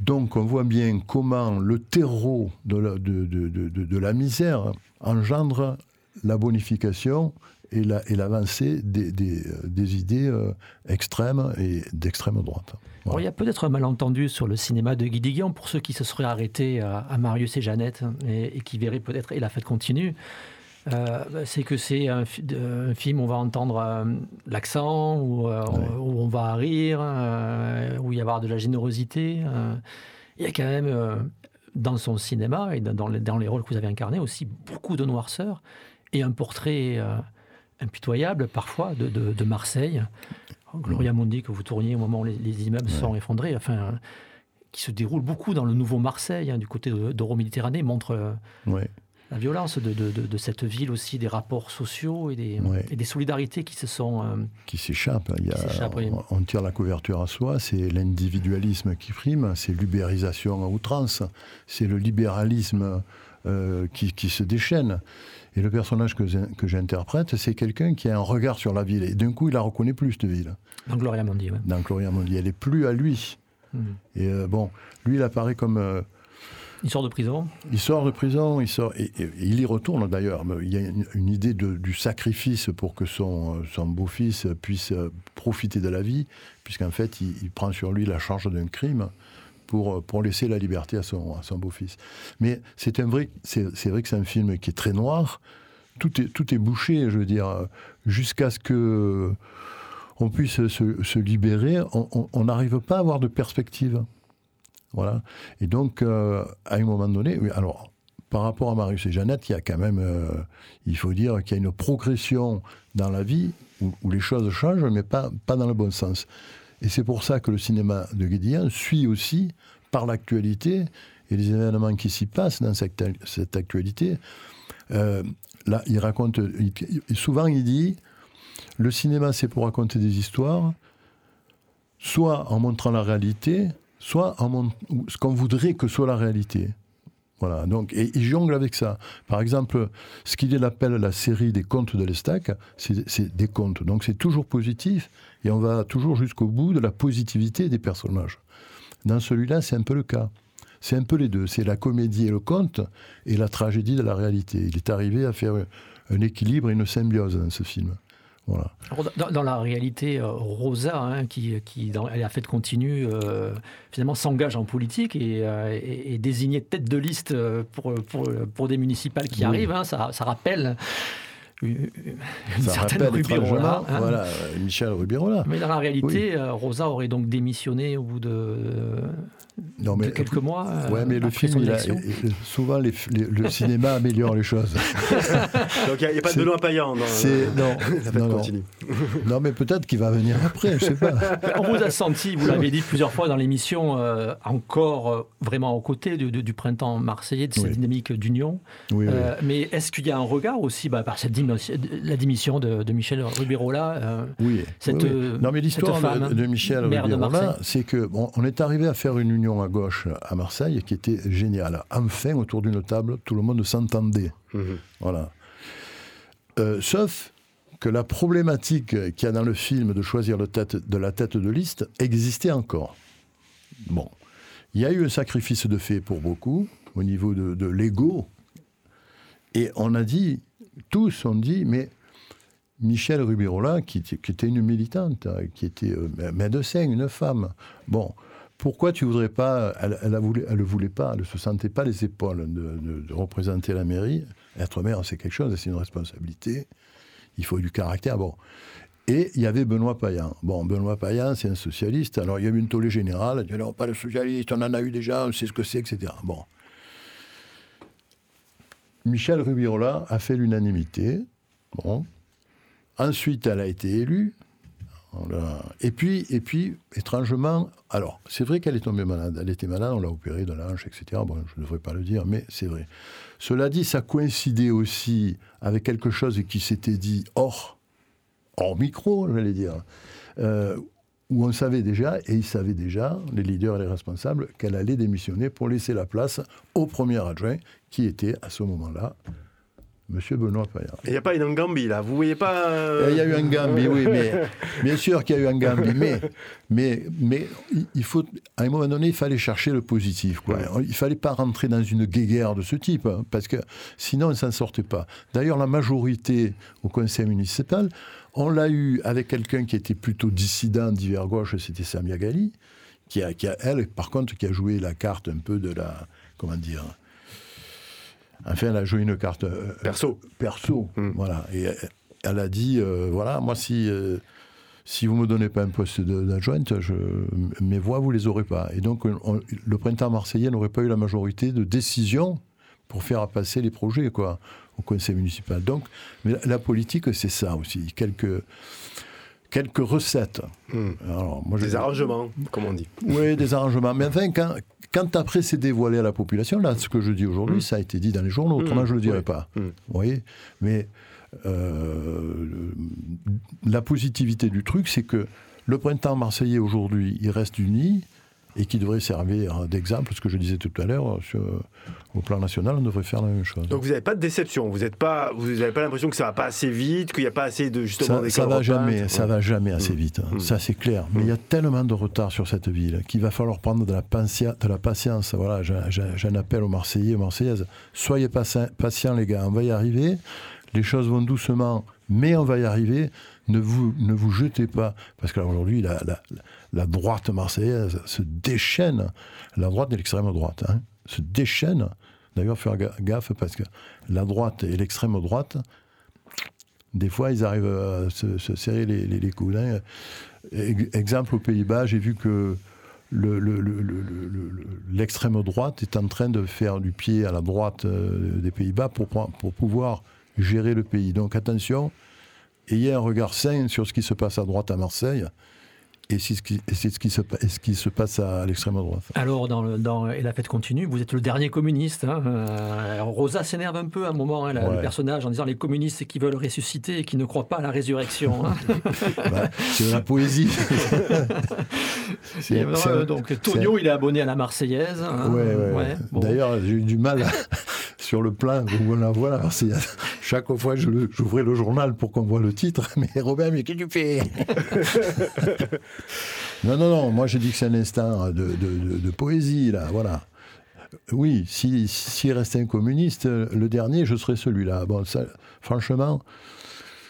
S3: Donc on voit bien comment le terreau de, la misère engendre la bonification et l'avancée la, des, des, des, idées euh, extrêmes et d'extrême droite
S2: il y a peut-être un malentendu sur le cinéma de Guy Diguian pour ceux qui se seraient arrêtés à, Marius et Jeannette et, qui verraient peut-être et la fête continue. Euh, c'est que c'est un, film où on va entendre euh, l'accent, où, euh, où, on va rire, où il y avoir de la générosité. il y a quand même dans son cinéma et dans les, dans les, rôles que vous avez incarnés aussi beaucoup de noirceur et un portrait impitoyable parfois de, de, de Marseille. Gloria Mundi que vous tourniez au moment où les, immeubles sont effondrés, enfin, qui se déroule beaucoup dans le nouveau Marseille, hein, du côté d'Euro-Méditerranée, montre euh, la violence de, cette ville aussi, des rapports sociaux et des, des solidarités qui se sont... Euh,
S3: qui s'échappent. on, tire la couverture à soi, c'est l'individualisme qui prime, c'est l'ubérisation à outrance, c'est le libéralisme euh, qui, qui se déchaîne. Et le personnage que, j'interprète, c'est quelqu'un qui a un regard sur la ville. Et d'un coup, il la reconnaît plus, cette ville.
S2: Dans Gloria Mondi,
S3: Dans Gloria Mondi. Elle est plus à lui. Hmm. Et euh, bon, lui, il apparaît comme. Euh,
S2: il sort de prison
S3: Il sort de prison, il sort. Et, il y retourne d'ailleurs. Il y a une, idée du sacrifice pour que son, son beau-fils puisse profiter de la vie, puisqu'en fait, il, prend sur lui la charge d'un crime. Pour, pour, laisser la liberté à son, son beau-fils. Mais c'est vrai, vrai que c'est un film qui est très noir, tout est, tout est bouché, je veux dire, jusqu'à ce que on puisse se, libérer, on n'arrive pas à avoir de perspective. Voilà. Et donc, euh, à un moment donné, alors, par rapport à Marius et Jeannette, il y a quand même, euh, il faut dire qu'il y a une progression dans la vie où, les choses changent, mais pas, pas dans le bon sens. Et c'est pour ça que le cinéma de Guédillon suit aussi par l'actualité et les événements qui s'y passent dans cette, actualité. Euh, là, il raconte, souvent il dit, le cinéma, c'est pour raconter des histoires, soit en montrant la réalité, soit en ce qu'on voudrait que soit la réalité. Voilà, donc, et il jongle avec ça. Par exemple, ce qu'il appelle la série des contes de l'Estac, c'est des contes. Donc c'est toujours positif, et on va toujours jusqu'au bout de la positivité des personnages. Dans celui-là, c'est un peu le cas. C'est un peu les deux. C'est la comédie et le conte, et la tragédie de la réalité. Il est arrivé à faire un équilibre et une symbiose dans ce film.
S2: Dans, la réalité, euh, Rosa, hein, qui, qui dans, elle a fait continue, euh, finalement s'engage en politique et euh, est, désignée tête de liste pour, pour, pour des municipales qui arrivent. Hein, ça, ça rappelle une, certaine Rubirola.
S3: Hein. Voilà, Michel Rubirola.
S2: Mais dans la réalité, Rosa aurait donc démissionné au bout de non, mais, quelques mois.
S3: Euh, ouais, mais le film, souvent le cinéma améliore les choses.
S4: Donc il n'y a, pas de Benoît Payan dans
S3: non, non, non. non, mais peut-être qu'il va venir après, je sais pas.
S2: On vous a senti, vous l'avez dit plusieurs fois dans l'émission, euh, encore euh, vraiment aux côtés du, printemps marseillais, de cette dynamique d'union. Oui, mais est-ce qu'il y a un regard aussi bah, par cette la démission de, Michel Rubirola
S3: Oui. Cette, non, mais l'histoire de, Michel Rubirola, c'est que bon, on est arrivé à faire une union à gauche à Marseille qui était géniale. Enfin, autour d'une table, tout le monde s'entendait. Mhm. Voilà. Euh, sauf que la problématique qu'il y a dans le film de choisir le tête, de la tête de liste existait encore. Bon. Il y a eu un sacrifice de fait pour beaucoup au niveau de, l'ego. Et on a dit, tous ont dit, mais Michel Rubirola, qui, était une militante, qui était euh, médecin, une femme, bon, pourquoi tu voudrais pas, elle, elle, elle le voulait pas, elle ne se sentait pas les épaules de, représenter la mairie. Être maire, c'est quelque chose, c'est une responsabilité. Il faut du caractère. Bon. Et il y avait Benoît Payan. Bon, Benoît Payan, c'est un socialiste. Alors, il y a eu une tollée générale. Il dit non, pas le socialiste, on en a eu déjà, on sait ce que c'est, etc. Bon. Michel Rubirola a fait l'unanimité. Ensuite, elle a été élue. Et puis, et puis, étrangement, alors, c'est vrai qu'elle est tombée malade. Elle était malade, on l'a opérée de l'ange, etc. Bon, je ne devrais pas le dire, mais c'est vrai. Cela dit, ça coïncidait aussi avec quelque chose qui s'était dit hors, hors micro, j'allais dire, euh, où on savait déjà, et ils savaient déjà, les leaders et les responsables, qu'elle allait démissionner pour laisser la place au premier adjoint, qui était à ce moment-là Monsieur Benoît Payan.
S4: Il n'y a pas eu un Gambie, là Vous voyez pas. Euh,
S3: il y a eu un Gambie, oui, mais bien sûr qu'il y a eu un Gambie, mais, mais, mais il faut, à un moment donné, il fallait chercher le positif. Quoi. Il ne fallait pas rentrer dans une guéguerre de ce type, hein, parce que sinon, on ne s'en sortait pas. D'ailleurs, la majorité au conseil municipal, on l'a eu avec quelqu'un qui était plutôt dissident d'hiver gauche, c'était Samia Gali, qui a, qui a, elle, par contre, qui a joué la carte un peu de la. Comment dire Enfin, elle a joué une carte euh,
S4: perso.
S3: Perso, hmm. voilà. Et elle a dit euh, voilà, moi, si, euh, si vous ne me donnez pas un poste d'adjointe, mes voix, vous ne les aurez pas. Et donc, le printemps marseillais n'aurait pas eu la majorité de décision pour faire passer les projets, quoi, au conseil municipal. Donc, mais la, politique, c'est ça aussi. Quelques quelques recettes.
S4: Hmm. Alors, moi, des arrangements, comme on dit.
S3: Oui, des arrangements. Mais enfin, quand, quand après c'est dévoilé à la population, là, ce que je dis aujourd'hui, mm. ça a été dit dans les journaux, autrement mm. je ne le dirais pas. Vous voyez Mais euh, la positivité du truc, c'est que le printemps marseillais aujourd'hui, il reste uni. Et qui devrait servir d'exemple, ce que je disais tout à l'heure, au plan national, on devrait faire la même chose.
S4: Donc vous n'avez pas de déception, vous n'avez pas, vous pas l'impression que ça va pas assez vite, qu'il n'y a pas assez de justement
S3: ça, ça va jamais, ça va jamais assez vite, hein. mm. ça c'est clair. Mais il y a tellement de retard sur cette ville qu'il va falloir prendre de la, de la patience. Voilà, j'en appelle aux Marseillais, aux Marseillaises. Soyez patients les gars, on va y arriver. Les choses vont doucement, mais on va y arriver. Ne vous, ne vous jetez pas, parce qu'aujourd'hui, la, la, la, droite marseillaise se déchaîne, la droite et l'extrême droite, hein, se déchaîne. D'ailleurs, faire gaffe, parce que la droite et l'extrême droite, des fois, ils arrivent à se, serrer les, les coulins. Exemple aux Pays-Bas, j'ai vu que l'extrême le, droite est en train de faire du pied à la droite euh, des Pays-Bas pour, pour pouvoir gérer le pays. Donc attention, ayez un regard sain sur ce qui se passe à droite à Marseille. Et c'est ce, qui, ce, qui se, ce qui se passe à l'extrême droite.
S2: Alors, dans, le, dans, et la fête continue, vous êtes le dernier communiste. Hein. Euh, Rosa s'énerve un peu à un moment, hein, le personnage, en disant les communistes qui veulent ressusciter et qui ne croient pas à la résurrection. Hein.
S3: Bah, c'est de la poésie.
S2: c'est, donc, Tonio, il est abonné à la Marseillaise.
S3: Ouais, ouais, D'ailleurs, j'ai eu du mal sur le plan où on la voit, la Marseillaise. Chaque fois, j'ouvrais le journal pour qu'on voit le titre. Mais Robin, mais qu'est-ce que tu fais? Non, non, non. Moi, je dis que c'est un instant de, poésie, là. Voilà. Oui, s'il si, restait un communiste, le dernier, je serais celui-là. Bon, franchement,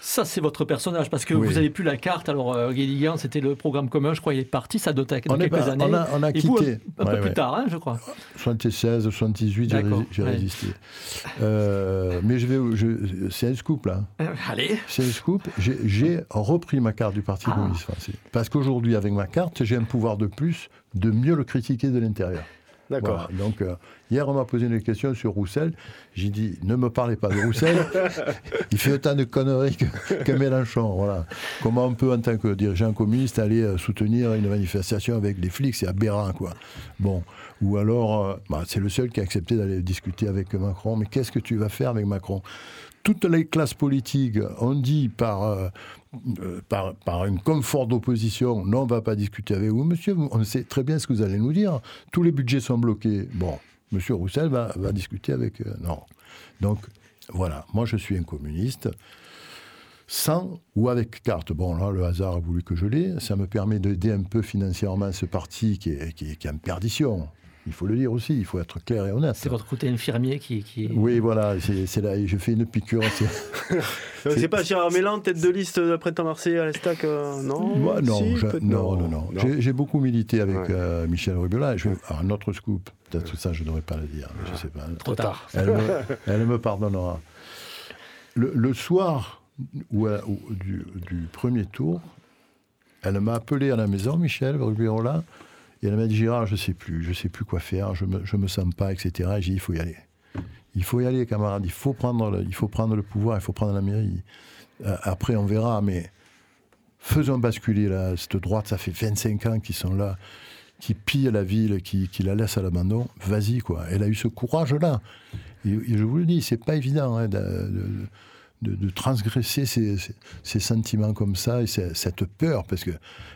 S2: ça, c'est votre personnage, parce que vous n'avez plus la carte. Alors, euh, Guéligan, c'était le programme commun, je crois, il est parti, ça doit être quelques années.
S3: On a, on a quitté.
S2: un, peu plus tard, hein, je crois.
S3: 76, 78, j'ai résisté. Euh, mais je vais, c'est un scoop, là.
S2: Euh, allez.
S3: C'est un scoop. J'ai repris ma carte du Parti ah. communiste français. Parce qu'aujourd'hui, avec ma carte, j'ai un pouvoir de plus de mieux le critiquer de l'intérieur.
S4: D'accord.
S3: Donc, euh, hier, on m'a posé une question sur Roussel. J'ai dit, ne me parlez pas de Roussel. Il fait autant de conneries que, Mélenchon. Voilà. Comment on peut, en tant que dirigeant communiste, aller euh, soutenir une manifestation avec les flics? C'est aberrant, quoi. Bon. Ou alors, euh, bah, c'est le seul qui a accepté d'aller discuter avec Macron. Mais qu'est-ce que tu vas faire avec Macron? Toutes les classes politiques ont dit par, euh, par, par, une confort d'opposition, non, on ne va pas discuter avec vous, monsieur, on sait très bien ce que vous allez nous dire. Tous les budgets sont bloqués. Bon, monsieur Roussel va, va discuter avec... Euh, non. Donc, voilà, moi je suis un communiste, sans ou avec carte. Bon, là, le hasard a voulu que je l'ai. Ça me permet d'aider un peu financièrement ce parti qui qui est en perdition. Il faut le dire aussi, il faut être clair et honnête.
S2: C'est votre côté infirmier qui.
S3: Oui, voilà, c'est là, je fais une piqûre.
S4: c'est pas Gérard Mélan, tête de liste de printemps marseillais à l'Estac euh, Non
S3: Moi, non, non, non, non, J'ai beaucoup milité avec euh, Michel Rubiola. Je, un autre scoop, peut-être ça, je ne devrais pas le dire, mais je sais pas.
S2: Trop tard.
S3: Elle me, pardonnera. Le, soir du, du, premier tour, elle m'a appelé à la maison, Michel Rubiola. Et elle m'a dit Gérard, je sais plus, je sais plus quoi faire, je me, je me sens pas, etc. Et j'ai dit il faut y aller. Il faut y aller, camarade. Il faut prendre le, il faut prendre le pouvoir, il faut prendre la mairie. Euh, après, on verra, mais faisons basculer cette droite. Ça fait 25 ans qu'ils sont là, qui pillent la ville, qui, qui la laissent à l'abandon. Vas-y, quoi. Elle a eu ce courage-là. Et, je vous le dis, c'est pas évident hein, de, transgresser ces, ces, sentiments comme ça et cette peur, parce que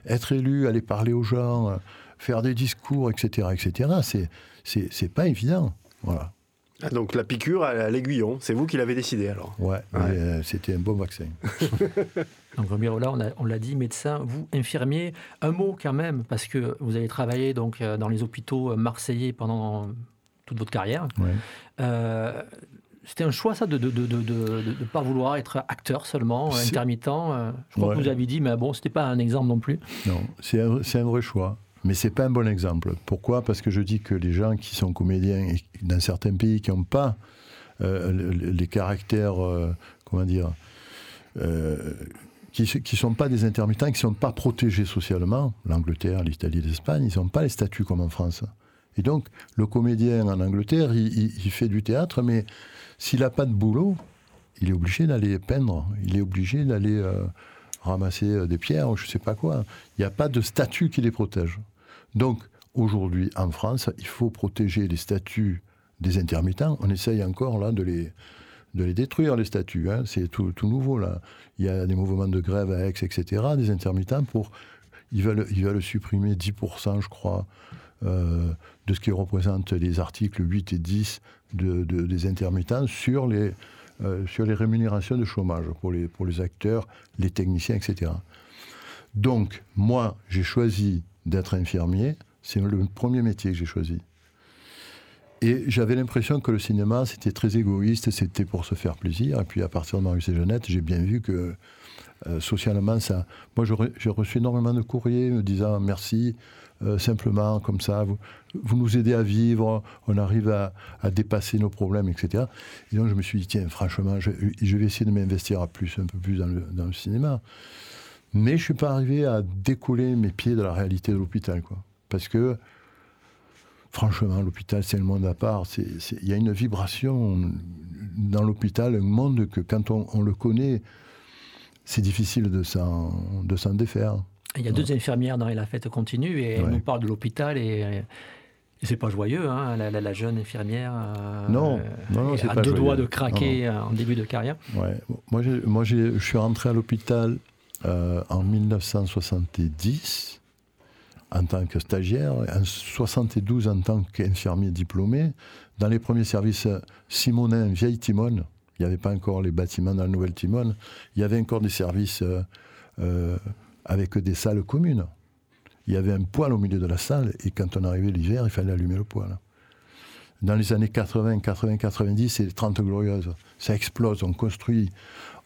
S3: être élu, aller parler aux gens faire des discours, etc., etc., c'est, c'est, pas évident. Voilà.
S4: Ah, donc la piqûre à, l'aiguillon, c'est vous qui l'avez décidé alors?
S3: Ouais, euh, c'était un bon vaccin.
S2: donc là, on, on l'a dit, médecin, vous, infirmier, un mot quand même, parce que vous avez travaillé donc, euh, dans les hôpitaux euh, marseillais pendant toute votre carrière. c'était un choix, ça, de ne de, de, de, pas vouloir être acteur seulement, intermittent. Je crois que vous avez dit, mais bon, c'était pas un exemple non plus.
S3: Non, c'est un, un, vrai choix. Mais c'est pas un bon exemple. Pourquoi? Parce que je dis que les gens qui sont comédiens dans certains pays qui n'ont pas euh, les caractères, euh, comment dire, euh, qui ne sont pas des intermittents, qui ne sont pas protégés socialement, l'Angleterre, l'Italie, l'Espagne, ils n'ont pas les statuts comme en France. Et donc, le comédien en Angleterre, il, il fait du théâtre, mais s'il n'a pas de boulot, il est obligé d'aller peindre, il est obligé d'aller ramasser des pierres je ne sais pas quoi. Il n'y a pas de statut qui les protège. Donc, aujourd'hui, en France, il faut protéger les statuts des intermittents. On essaye encore, là, de les, de les détruire, les statuts. Hein. C'est tout, tout, nouveau, là. Il y a des mouvements de grève à Aix, etc., des intermittents, pour... Ils veulent, ils veulent supprimer 10%, je crois, de ce qui représente les articles 8 et 10 de, des intermittents sur les, sur les rémunérations de chômage pour les, pour les acteurs, les techniciens, etc. Donc, moi, j'ai choisi d'être infirmier. C'est le premier métier que j'ai choisi. Et j'avais l'impression que le cinéma, c'était très égoïste, c'était pour se faire plaisir. Et puis à partir de Marius et Jeannette, j'ai bien vu que euh, socialement, ça. Moi, j'ai reçu énormément de courriers me disant merci, euh, simplement, comme ça, vous, nous aidez à vivre, on arrive à, dépasser nos problèmes, etc. Et donc je me suis dit, tiens, franchement, je, vais essayer de m'investir un peu plus dans le cinéma. Mais je ne suis pas arrivé à décoller mes pieds de la réalité de l'hôpital, quoi. Parce que franchement, l'hôpital, c'est le monde à part. Il y a une vibration dans l'hôpital, un monde que quand on, le connaît, c'est difficile de s'en défaire.
S2: Il y a deux infirmières dans La Fête continue et elles nous parlent de l'hôpital et, c'est pas joyeux, hein, la, jeune infirmière.
S3: Euh, non, non, non
S2: c'est
S3: pas
S2: deux doigts de craquer en début de carrière.
S3: Ouais. Moi, moi je suis rentré à l'hôpital euh, en 1970 en tant que stagiaire, en 72 en tant qu'infirmier diplômé. Dans les premiers services Simonin, vieille Timone, il n'y avait pas encore les bâtiments dans la nouvelle Timone, il y avait encore des services euh, euh, avec des salles communes. Il y avait un poêle au milieu de la salle et quand on arrivait l'hiver, il fallait allumer le poêle. Dans les années 80, 80, 90, c'est les 30 glorieuses. Ça explose, on construit,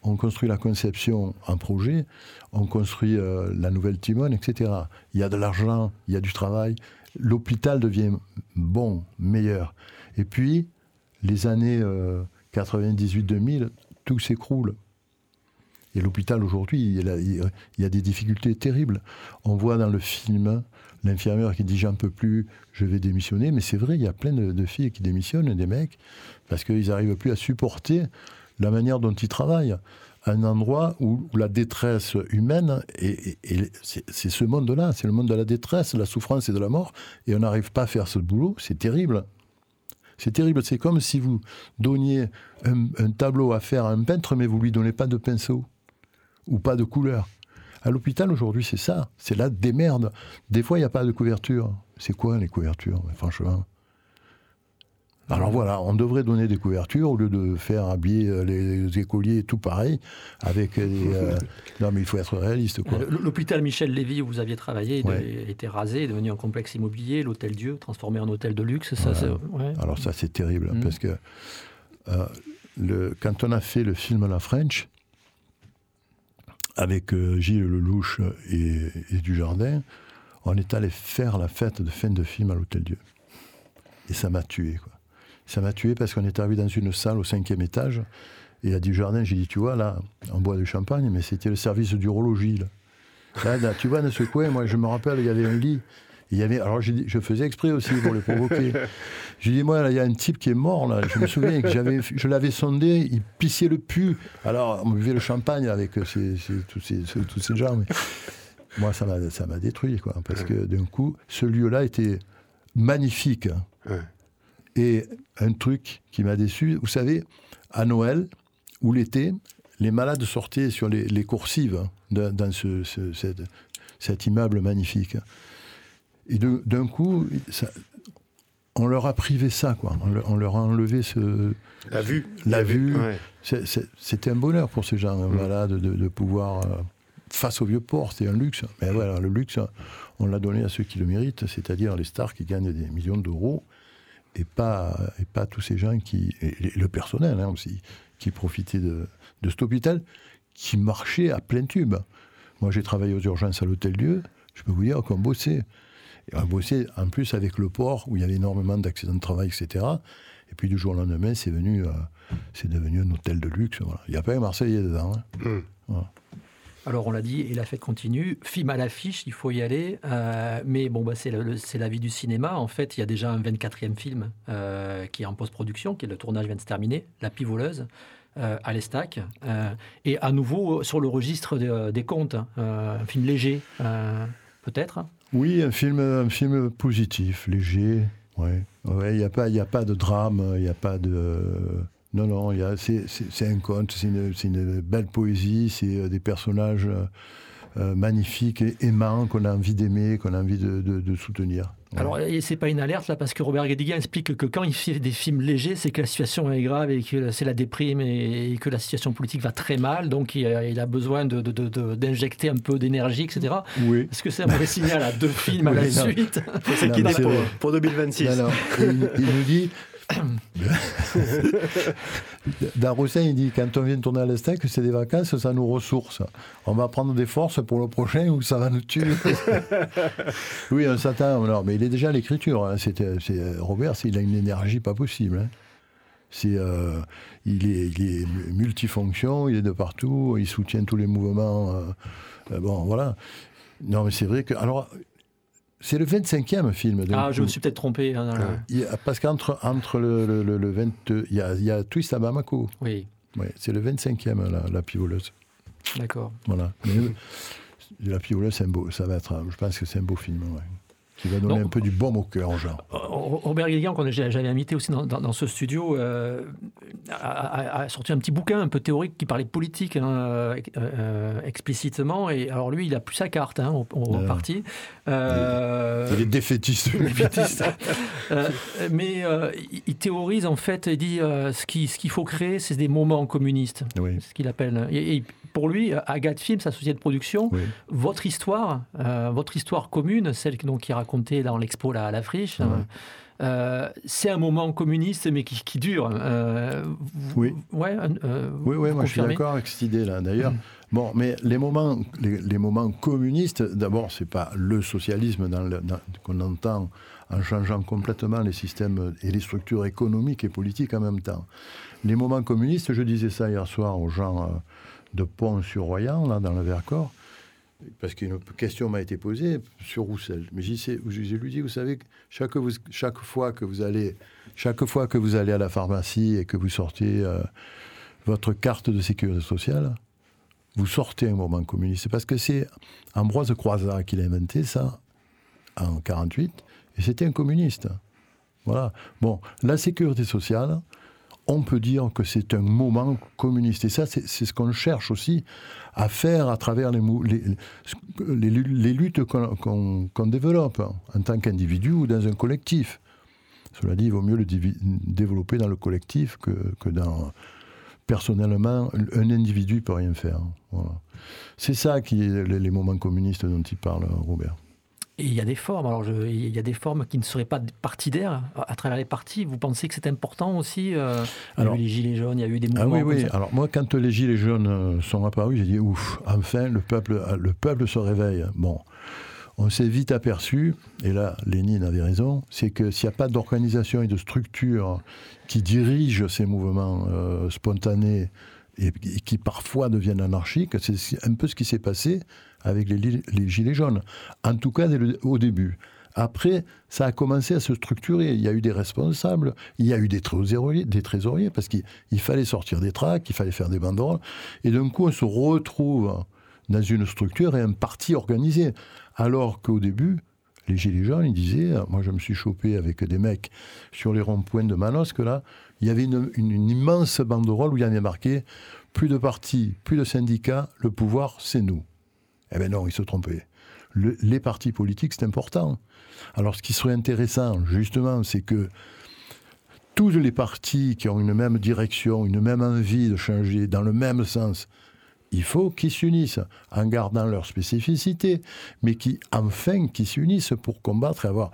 S3: on construit la conception en projet, on construit euh, la nouvelle Timone, etc. Il y a de l'argent, il y a du travail. L'hôpital devient bon, meilleur. Et puis, les années 98-2000, euh, tout s'écroule. Et l'hôpital aujourd'hui, il, y a des difficultés terribles. On voit dans le film l'infirmière qui dit j'en peux plus, je vais démissionner. Mais c'est vrai, il y a plein de, de filles qui démissionnent, des mecs, parce qu'ils n'arrivent plus à supporter la manière dont ils travaillent. Un endroit où, la détresse humaine, c'est ce monde-là, c'est le monde de la détresse, de la souffrance et de la mort, et on n'arrive pas à faire ce boulot, c'est terrible. C'est terrible, c'est comme si vous donniez un, tableau à faire à un peintre, mais vous lui donnez pas de pinceau, ou pas de couleur. À l'hôpital aujourd'hui, c'est ça, c'est la démerde. Des fois, il n'y a pas de couverture. C'est quoi les couvertures, franchement alors voilà, on devrait donner des couvertures au lieu de faire habiller euh, les écoliers tout pareil avec des, euh, non mais il faut être réaliste quoi.
S2: L'hôpital Michel Lévy où vous aviez travaillé a été rasé, est devenu un complexe immobilier, l'hôtel Dieu transformé en hôtel de luxe. Ça,
S3: Alors ça c'est terrible mm. parce que euh, le, quand on a fait le film La French avec Gilles Lelouch et, et Dujardin, on est allé faire la fête de fin de film à l'hôtel Dieu et ça m'a tué quoi. Ça m'a tué parce qu'on est arrivé dans une salle au cinquième étage. Et à Jardin, j'ai dit, tu vois, là, on boit du champagne, mais c'était le service d'urologie. Là. Là, tu vois, dans ce coin, moi, je me rappelle, il y avait un lit. Il y avait, alors je faisais exprès aussi pour les provoquer. J'ai dit, moi, il y a un type qui est mort, là. Je me souviens que j'avais, je l'avais sondé, il pissait le pu. Alors, on buvait le champagne avec ces, tous, ces, tous ces gens. Mais moi, ça m'a, ça m'a détruit, quoi. Parce que d'un coup, ce lieu-là était magnifique. Et un truc qui m'a déçu, vous savez, à Noël ou l'été, les malades sortaient sur les, coursives dans, ce, cet, immeuble magnifique. Et d'un coup, on leur a privé ça, quoi. On, leur a enlevé ce.
S4: La vue.
S3: La, vue. C'était un bonheur pour ces gens mm. malades de, pouvoir. Euh, face au vieux port, c'était un luxe. Mais voilà, le luxe, on l'a donné à ceux qui le méritent, c'est-à-dire les stars qui gagnent des millions d'euros et pas, et pas tous ces gens qui, et le personnel hein, aussi, qui profitaient de, de cet hôpital qui marchait à plein tube. Moi, j'ai travaillé aux urgences à l'Hôtel Dieu, je peux vous dire qu'on bossait. Et on bossait en plus avec le port où il y avait énormément d'accidents de travail, etc. Et puis du jour au lendemain, c'est venu, euh, c'est devenu un hôtel de luxe. Il n'y a pas un Marseillais dedans. Hein.
S2: Mmh. Alors on l'a dit, et la fête continue. Film à l'affiche, il faut y aller. Euh, mais bon, bah, c'est, la vie du cinéma. En fait, il y a déjà un 24e film euh, qui est en post-production, qui est le tournage vient de se terminer, La Pivoleuse. Euh, à l'Estac, et à nouveau sur le registre des contes, hein. un film léger, peut-être
S3: Oui, un film, un film positif, léger. Il ouais, n'y a, pas, a pas de drame, il n'y a pas de non, non, c'est un conte, c'est une, belle poésie, c'est euh, des personnages euh, magnifique et aimant qu'on a envie d'aimer, qu'on a envie de soutenir.
S2: Alors, et c'est pas une alerte là, parce que Robert Guédiguian explique que quand il fait des films légers, c'est que la situation est grave et que c'est la déprime et, que la situation politique va très mal, donc il a, besoin d'injecter de, un peu d'énergie, etc.
S3: Oui.
S2: Est-ce que c'est un mauvais signal à deux films à la suite?
S4: Pour, pour 2026.
S3: il, il nous dit Daroussin, il dit quand on vient tourner à l'Estec, c'est des vacances, ça nous ressource. On va prendre des forces pour le prochain ou ça va nous tuer? oui, un s'attend. Non, mais il est déjà à l'écriture. Hein. Robert, il a une énergie pas possible. Hein. C'est, euh, il, est, il, est, multifonction, il est de partout, il soutient tous les mouvements. Euh, euh, bon, voilà. Non, mais c'est vrai que. Alors, c'est le 25e film.
S2: Ah, je me suis peut-être trompé. Hein,
S3: parce qu'entre entre le, le, le, 20, il y, a, il y a Twist à Bamako.
S2: Oui.
S3: c'est le 25e, la, la pivoleuse.
S2: D'accord.
S3: Voilà. la pivoleuse, c'est un beau, ça va être, je pense que c'est un beau film. Ouais qui va donner un peu du baume au cœur, genre.
S2: Euh, Robert Guégan, qu'on j'avais invité aussi dans, ce studio, euh, a, sorti un petit bouquin un peu théorique qui parlait politique hein, euh, explicitement. Et alors lui, il a plus sa carte hein, au, parti.
S3: il est défaitiste. défaitiste.
S2: mais il théorise en fait, il dit ce qu'il ce faut créer, c'est des moments communistes. Oui. C'est ce qu'il appelle. Et, pour lui, Agathe Film, sa société de production, votre histoire, votre histoire commune, celle donc, qui raconte raconté dans l'expo à la friche. Euh, c'est un moment communiste, mais qui, dure. Euh,
S3: oui.
S2: Ouais,
S3: euh, oui, oui, moi je suis d'accord avec cette idée-là. D'ailleurs, mm. bon, mais les moments, les, moments communistes, d'abord, c'est pas le socialisme qu'on entend en changeant complètement les systèmes et les structures économiques et politiques en même temps. Les moments communistes, je disais ça hier soir aux gens de Pont-sur-Royan, dans le Vercors, parce qu'une question m'a été posée sur Roussel. Mais j'ai lui dit, vous savez, chaque, chaque, fois que vous allez, chaque fois que vous allez à la pharmacie et que vous sortez euh, votre carte de sécurité sociale, vous sortez un moment communiste. Parce que c'est Ambroise Croizat qui l'a inventé, ça, en 48, et c'était un communiste. Voilà. Bon, la sécurité sociale, on peut dire que c'est un moment communiste. Et ça, c'est ce qu'on cherche aussi à faire à travers les, luttes qu'on développe en tant qu'individu ou dans un collectif. Cela dit, il vaut mieux le développer dans le collectif que, dans... Personnellement, un individu ne peut rien faire. C'est ça qui les moments communistes dont il parle, Robert.
S2: Et il y a des formes. Alors, il y a des formes qui ne seraient pas partidaires à travers les partis. Vous pensez que c'est important aussi euh, Il y a eu les gilets jaunes, il y a eu des mouvements.
S3: Ah oui, oui. Alors moi, quand les gilets jaunes euh, sont apparus, j'ai dit ouf, enfin le peuple, euh, le peuple se réveille. Bon, on s'est vite aperçu, et là, Lénine avait raison, c'est que s'il n'y a pas d'organisation et de structure qui dirigent ces mouvements spontanés et, qui parfois deviennent anarchiques, c'est un peu ce qui s'est passé avec les, Gilets jaunes. En tout cas, au début. Après, ça a commencé à se structurer. Il y a eu des responsables, il y a eu des trésoriers, des trésoriers parce qu'il fallait sortir des tracts, il fallait faire des banderoles. Et d'un coup, on se retrouve dans une structure et un parti organisé. Alors qu'au début, les Gilets jaunes, ils disaient, moi je me suis chopé avec des mecs sur les ronds-points de Manosque, là, il y avait une, immense banderole où il y avait marqué plus de partis, plus de syndicats, le pouvoir, c'est nous. Eh bien non, il se trompait. les partis politiques, c'est important. Alors ce qui serait intéressant, justement, c'est que tous les partis qui ont une même direction, une même envie de changer dans le même sens, il faut qu'ils s'unissent en gardant leur spécificité, mais qui enfin qui s'unissent pour combattre et avoir.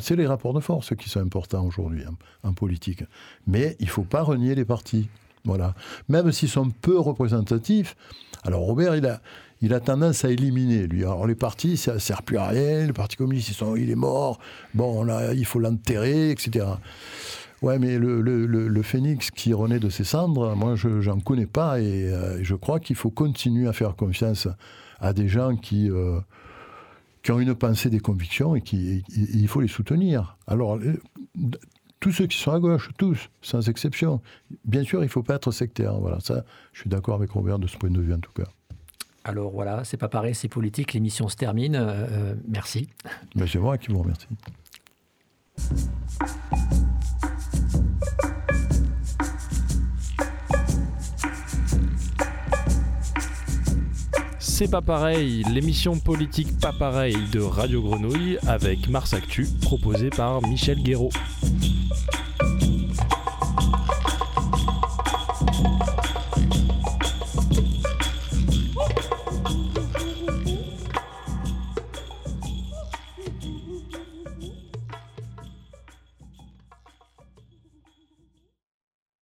S3: C'est les rapports de force qui sont importants aujourd'hui en, en, politique. Mais il ne faut pas renier les partis. Voilà. Même s'ils sont peu représentatifs. Alors Robert, il a, il a tendance à éliminer, lui. Alors les partis, ça ne sert plus à rien, le Parti communiste, sont, il est mort, bon, il faut l'enterrer, etc. Ouais, mais le, phénix qui renaît de ses cendres, moi, je n'en connais pas, et euh, je crois qu'il faut continuer à faire confiance à des gens qui, euh, qui ont une pensée, des convictions, et qui il faut les soutenir. Alors, tous ceux qui sont à gauche, tous, sans exception. Bien sûr, il ne faut pas être sectaire. Voilà, ça, je suis d'accord avec Robert de ce point de vue, en tout cas.
S2: Alors voilà, c'est pas pareil, c'est politique, l'émission se termine. Euh, euh, merci.
S3: Mais c'est moi qui vous remercie.
S1: C'est pas pareil, l'émission politique pas pareil de Radio Grenouille avec Mars Actu, proposée par Michel Guéraud.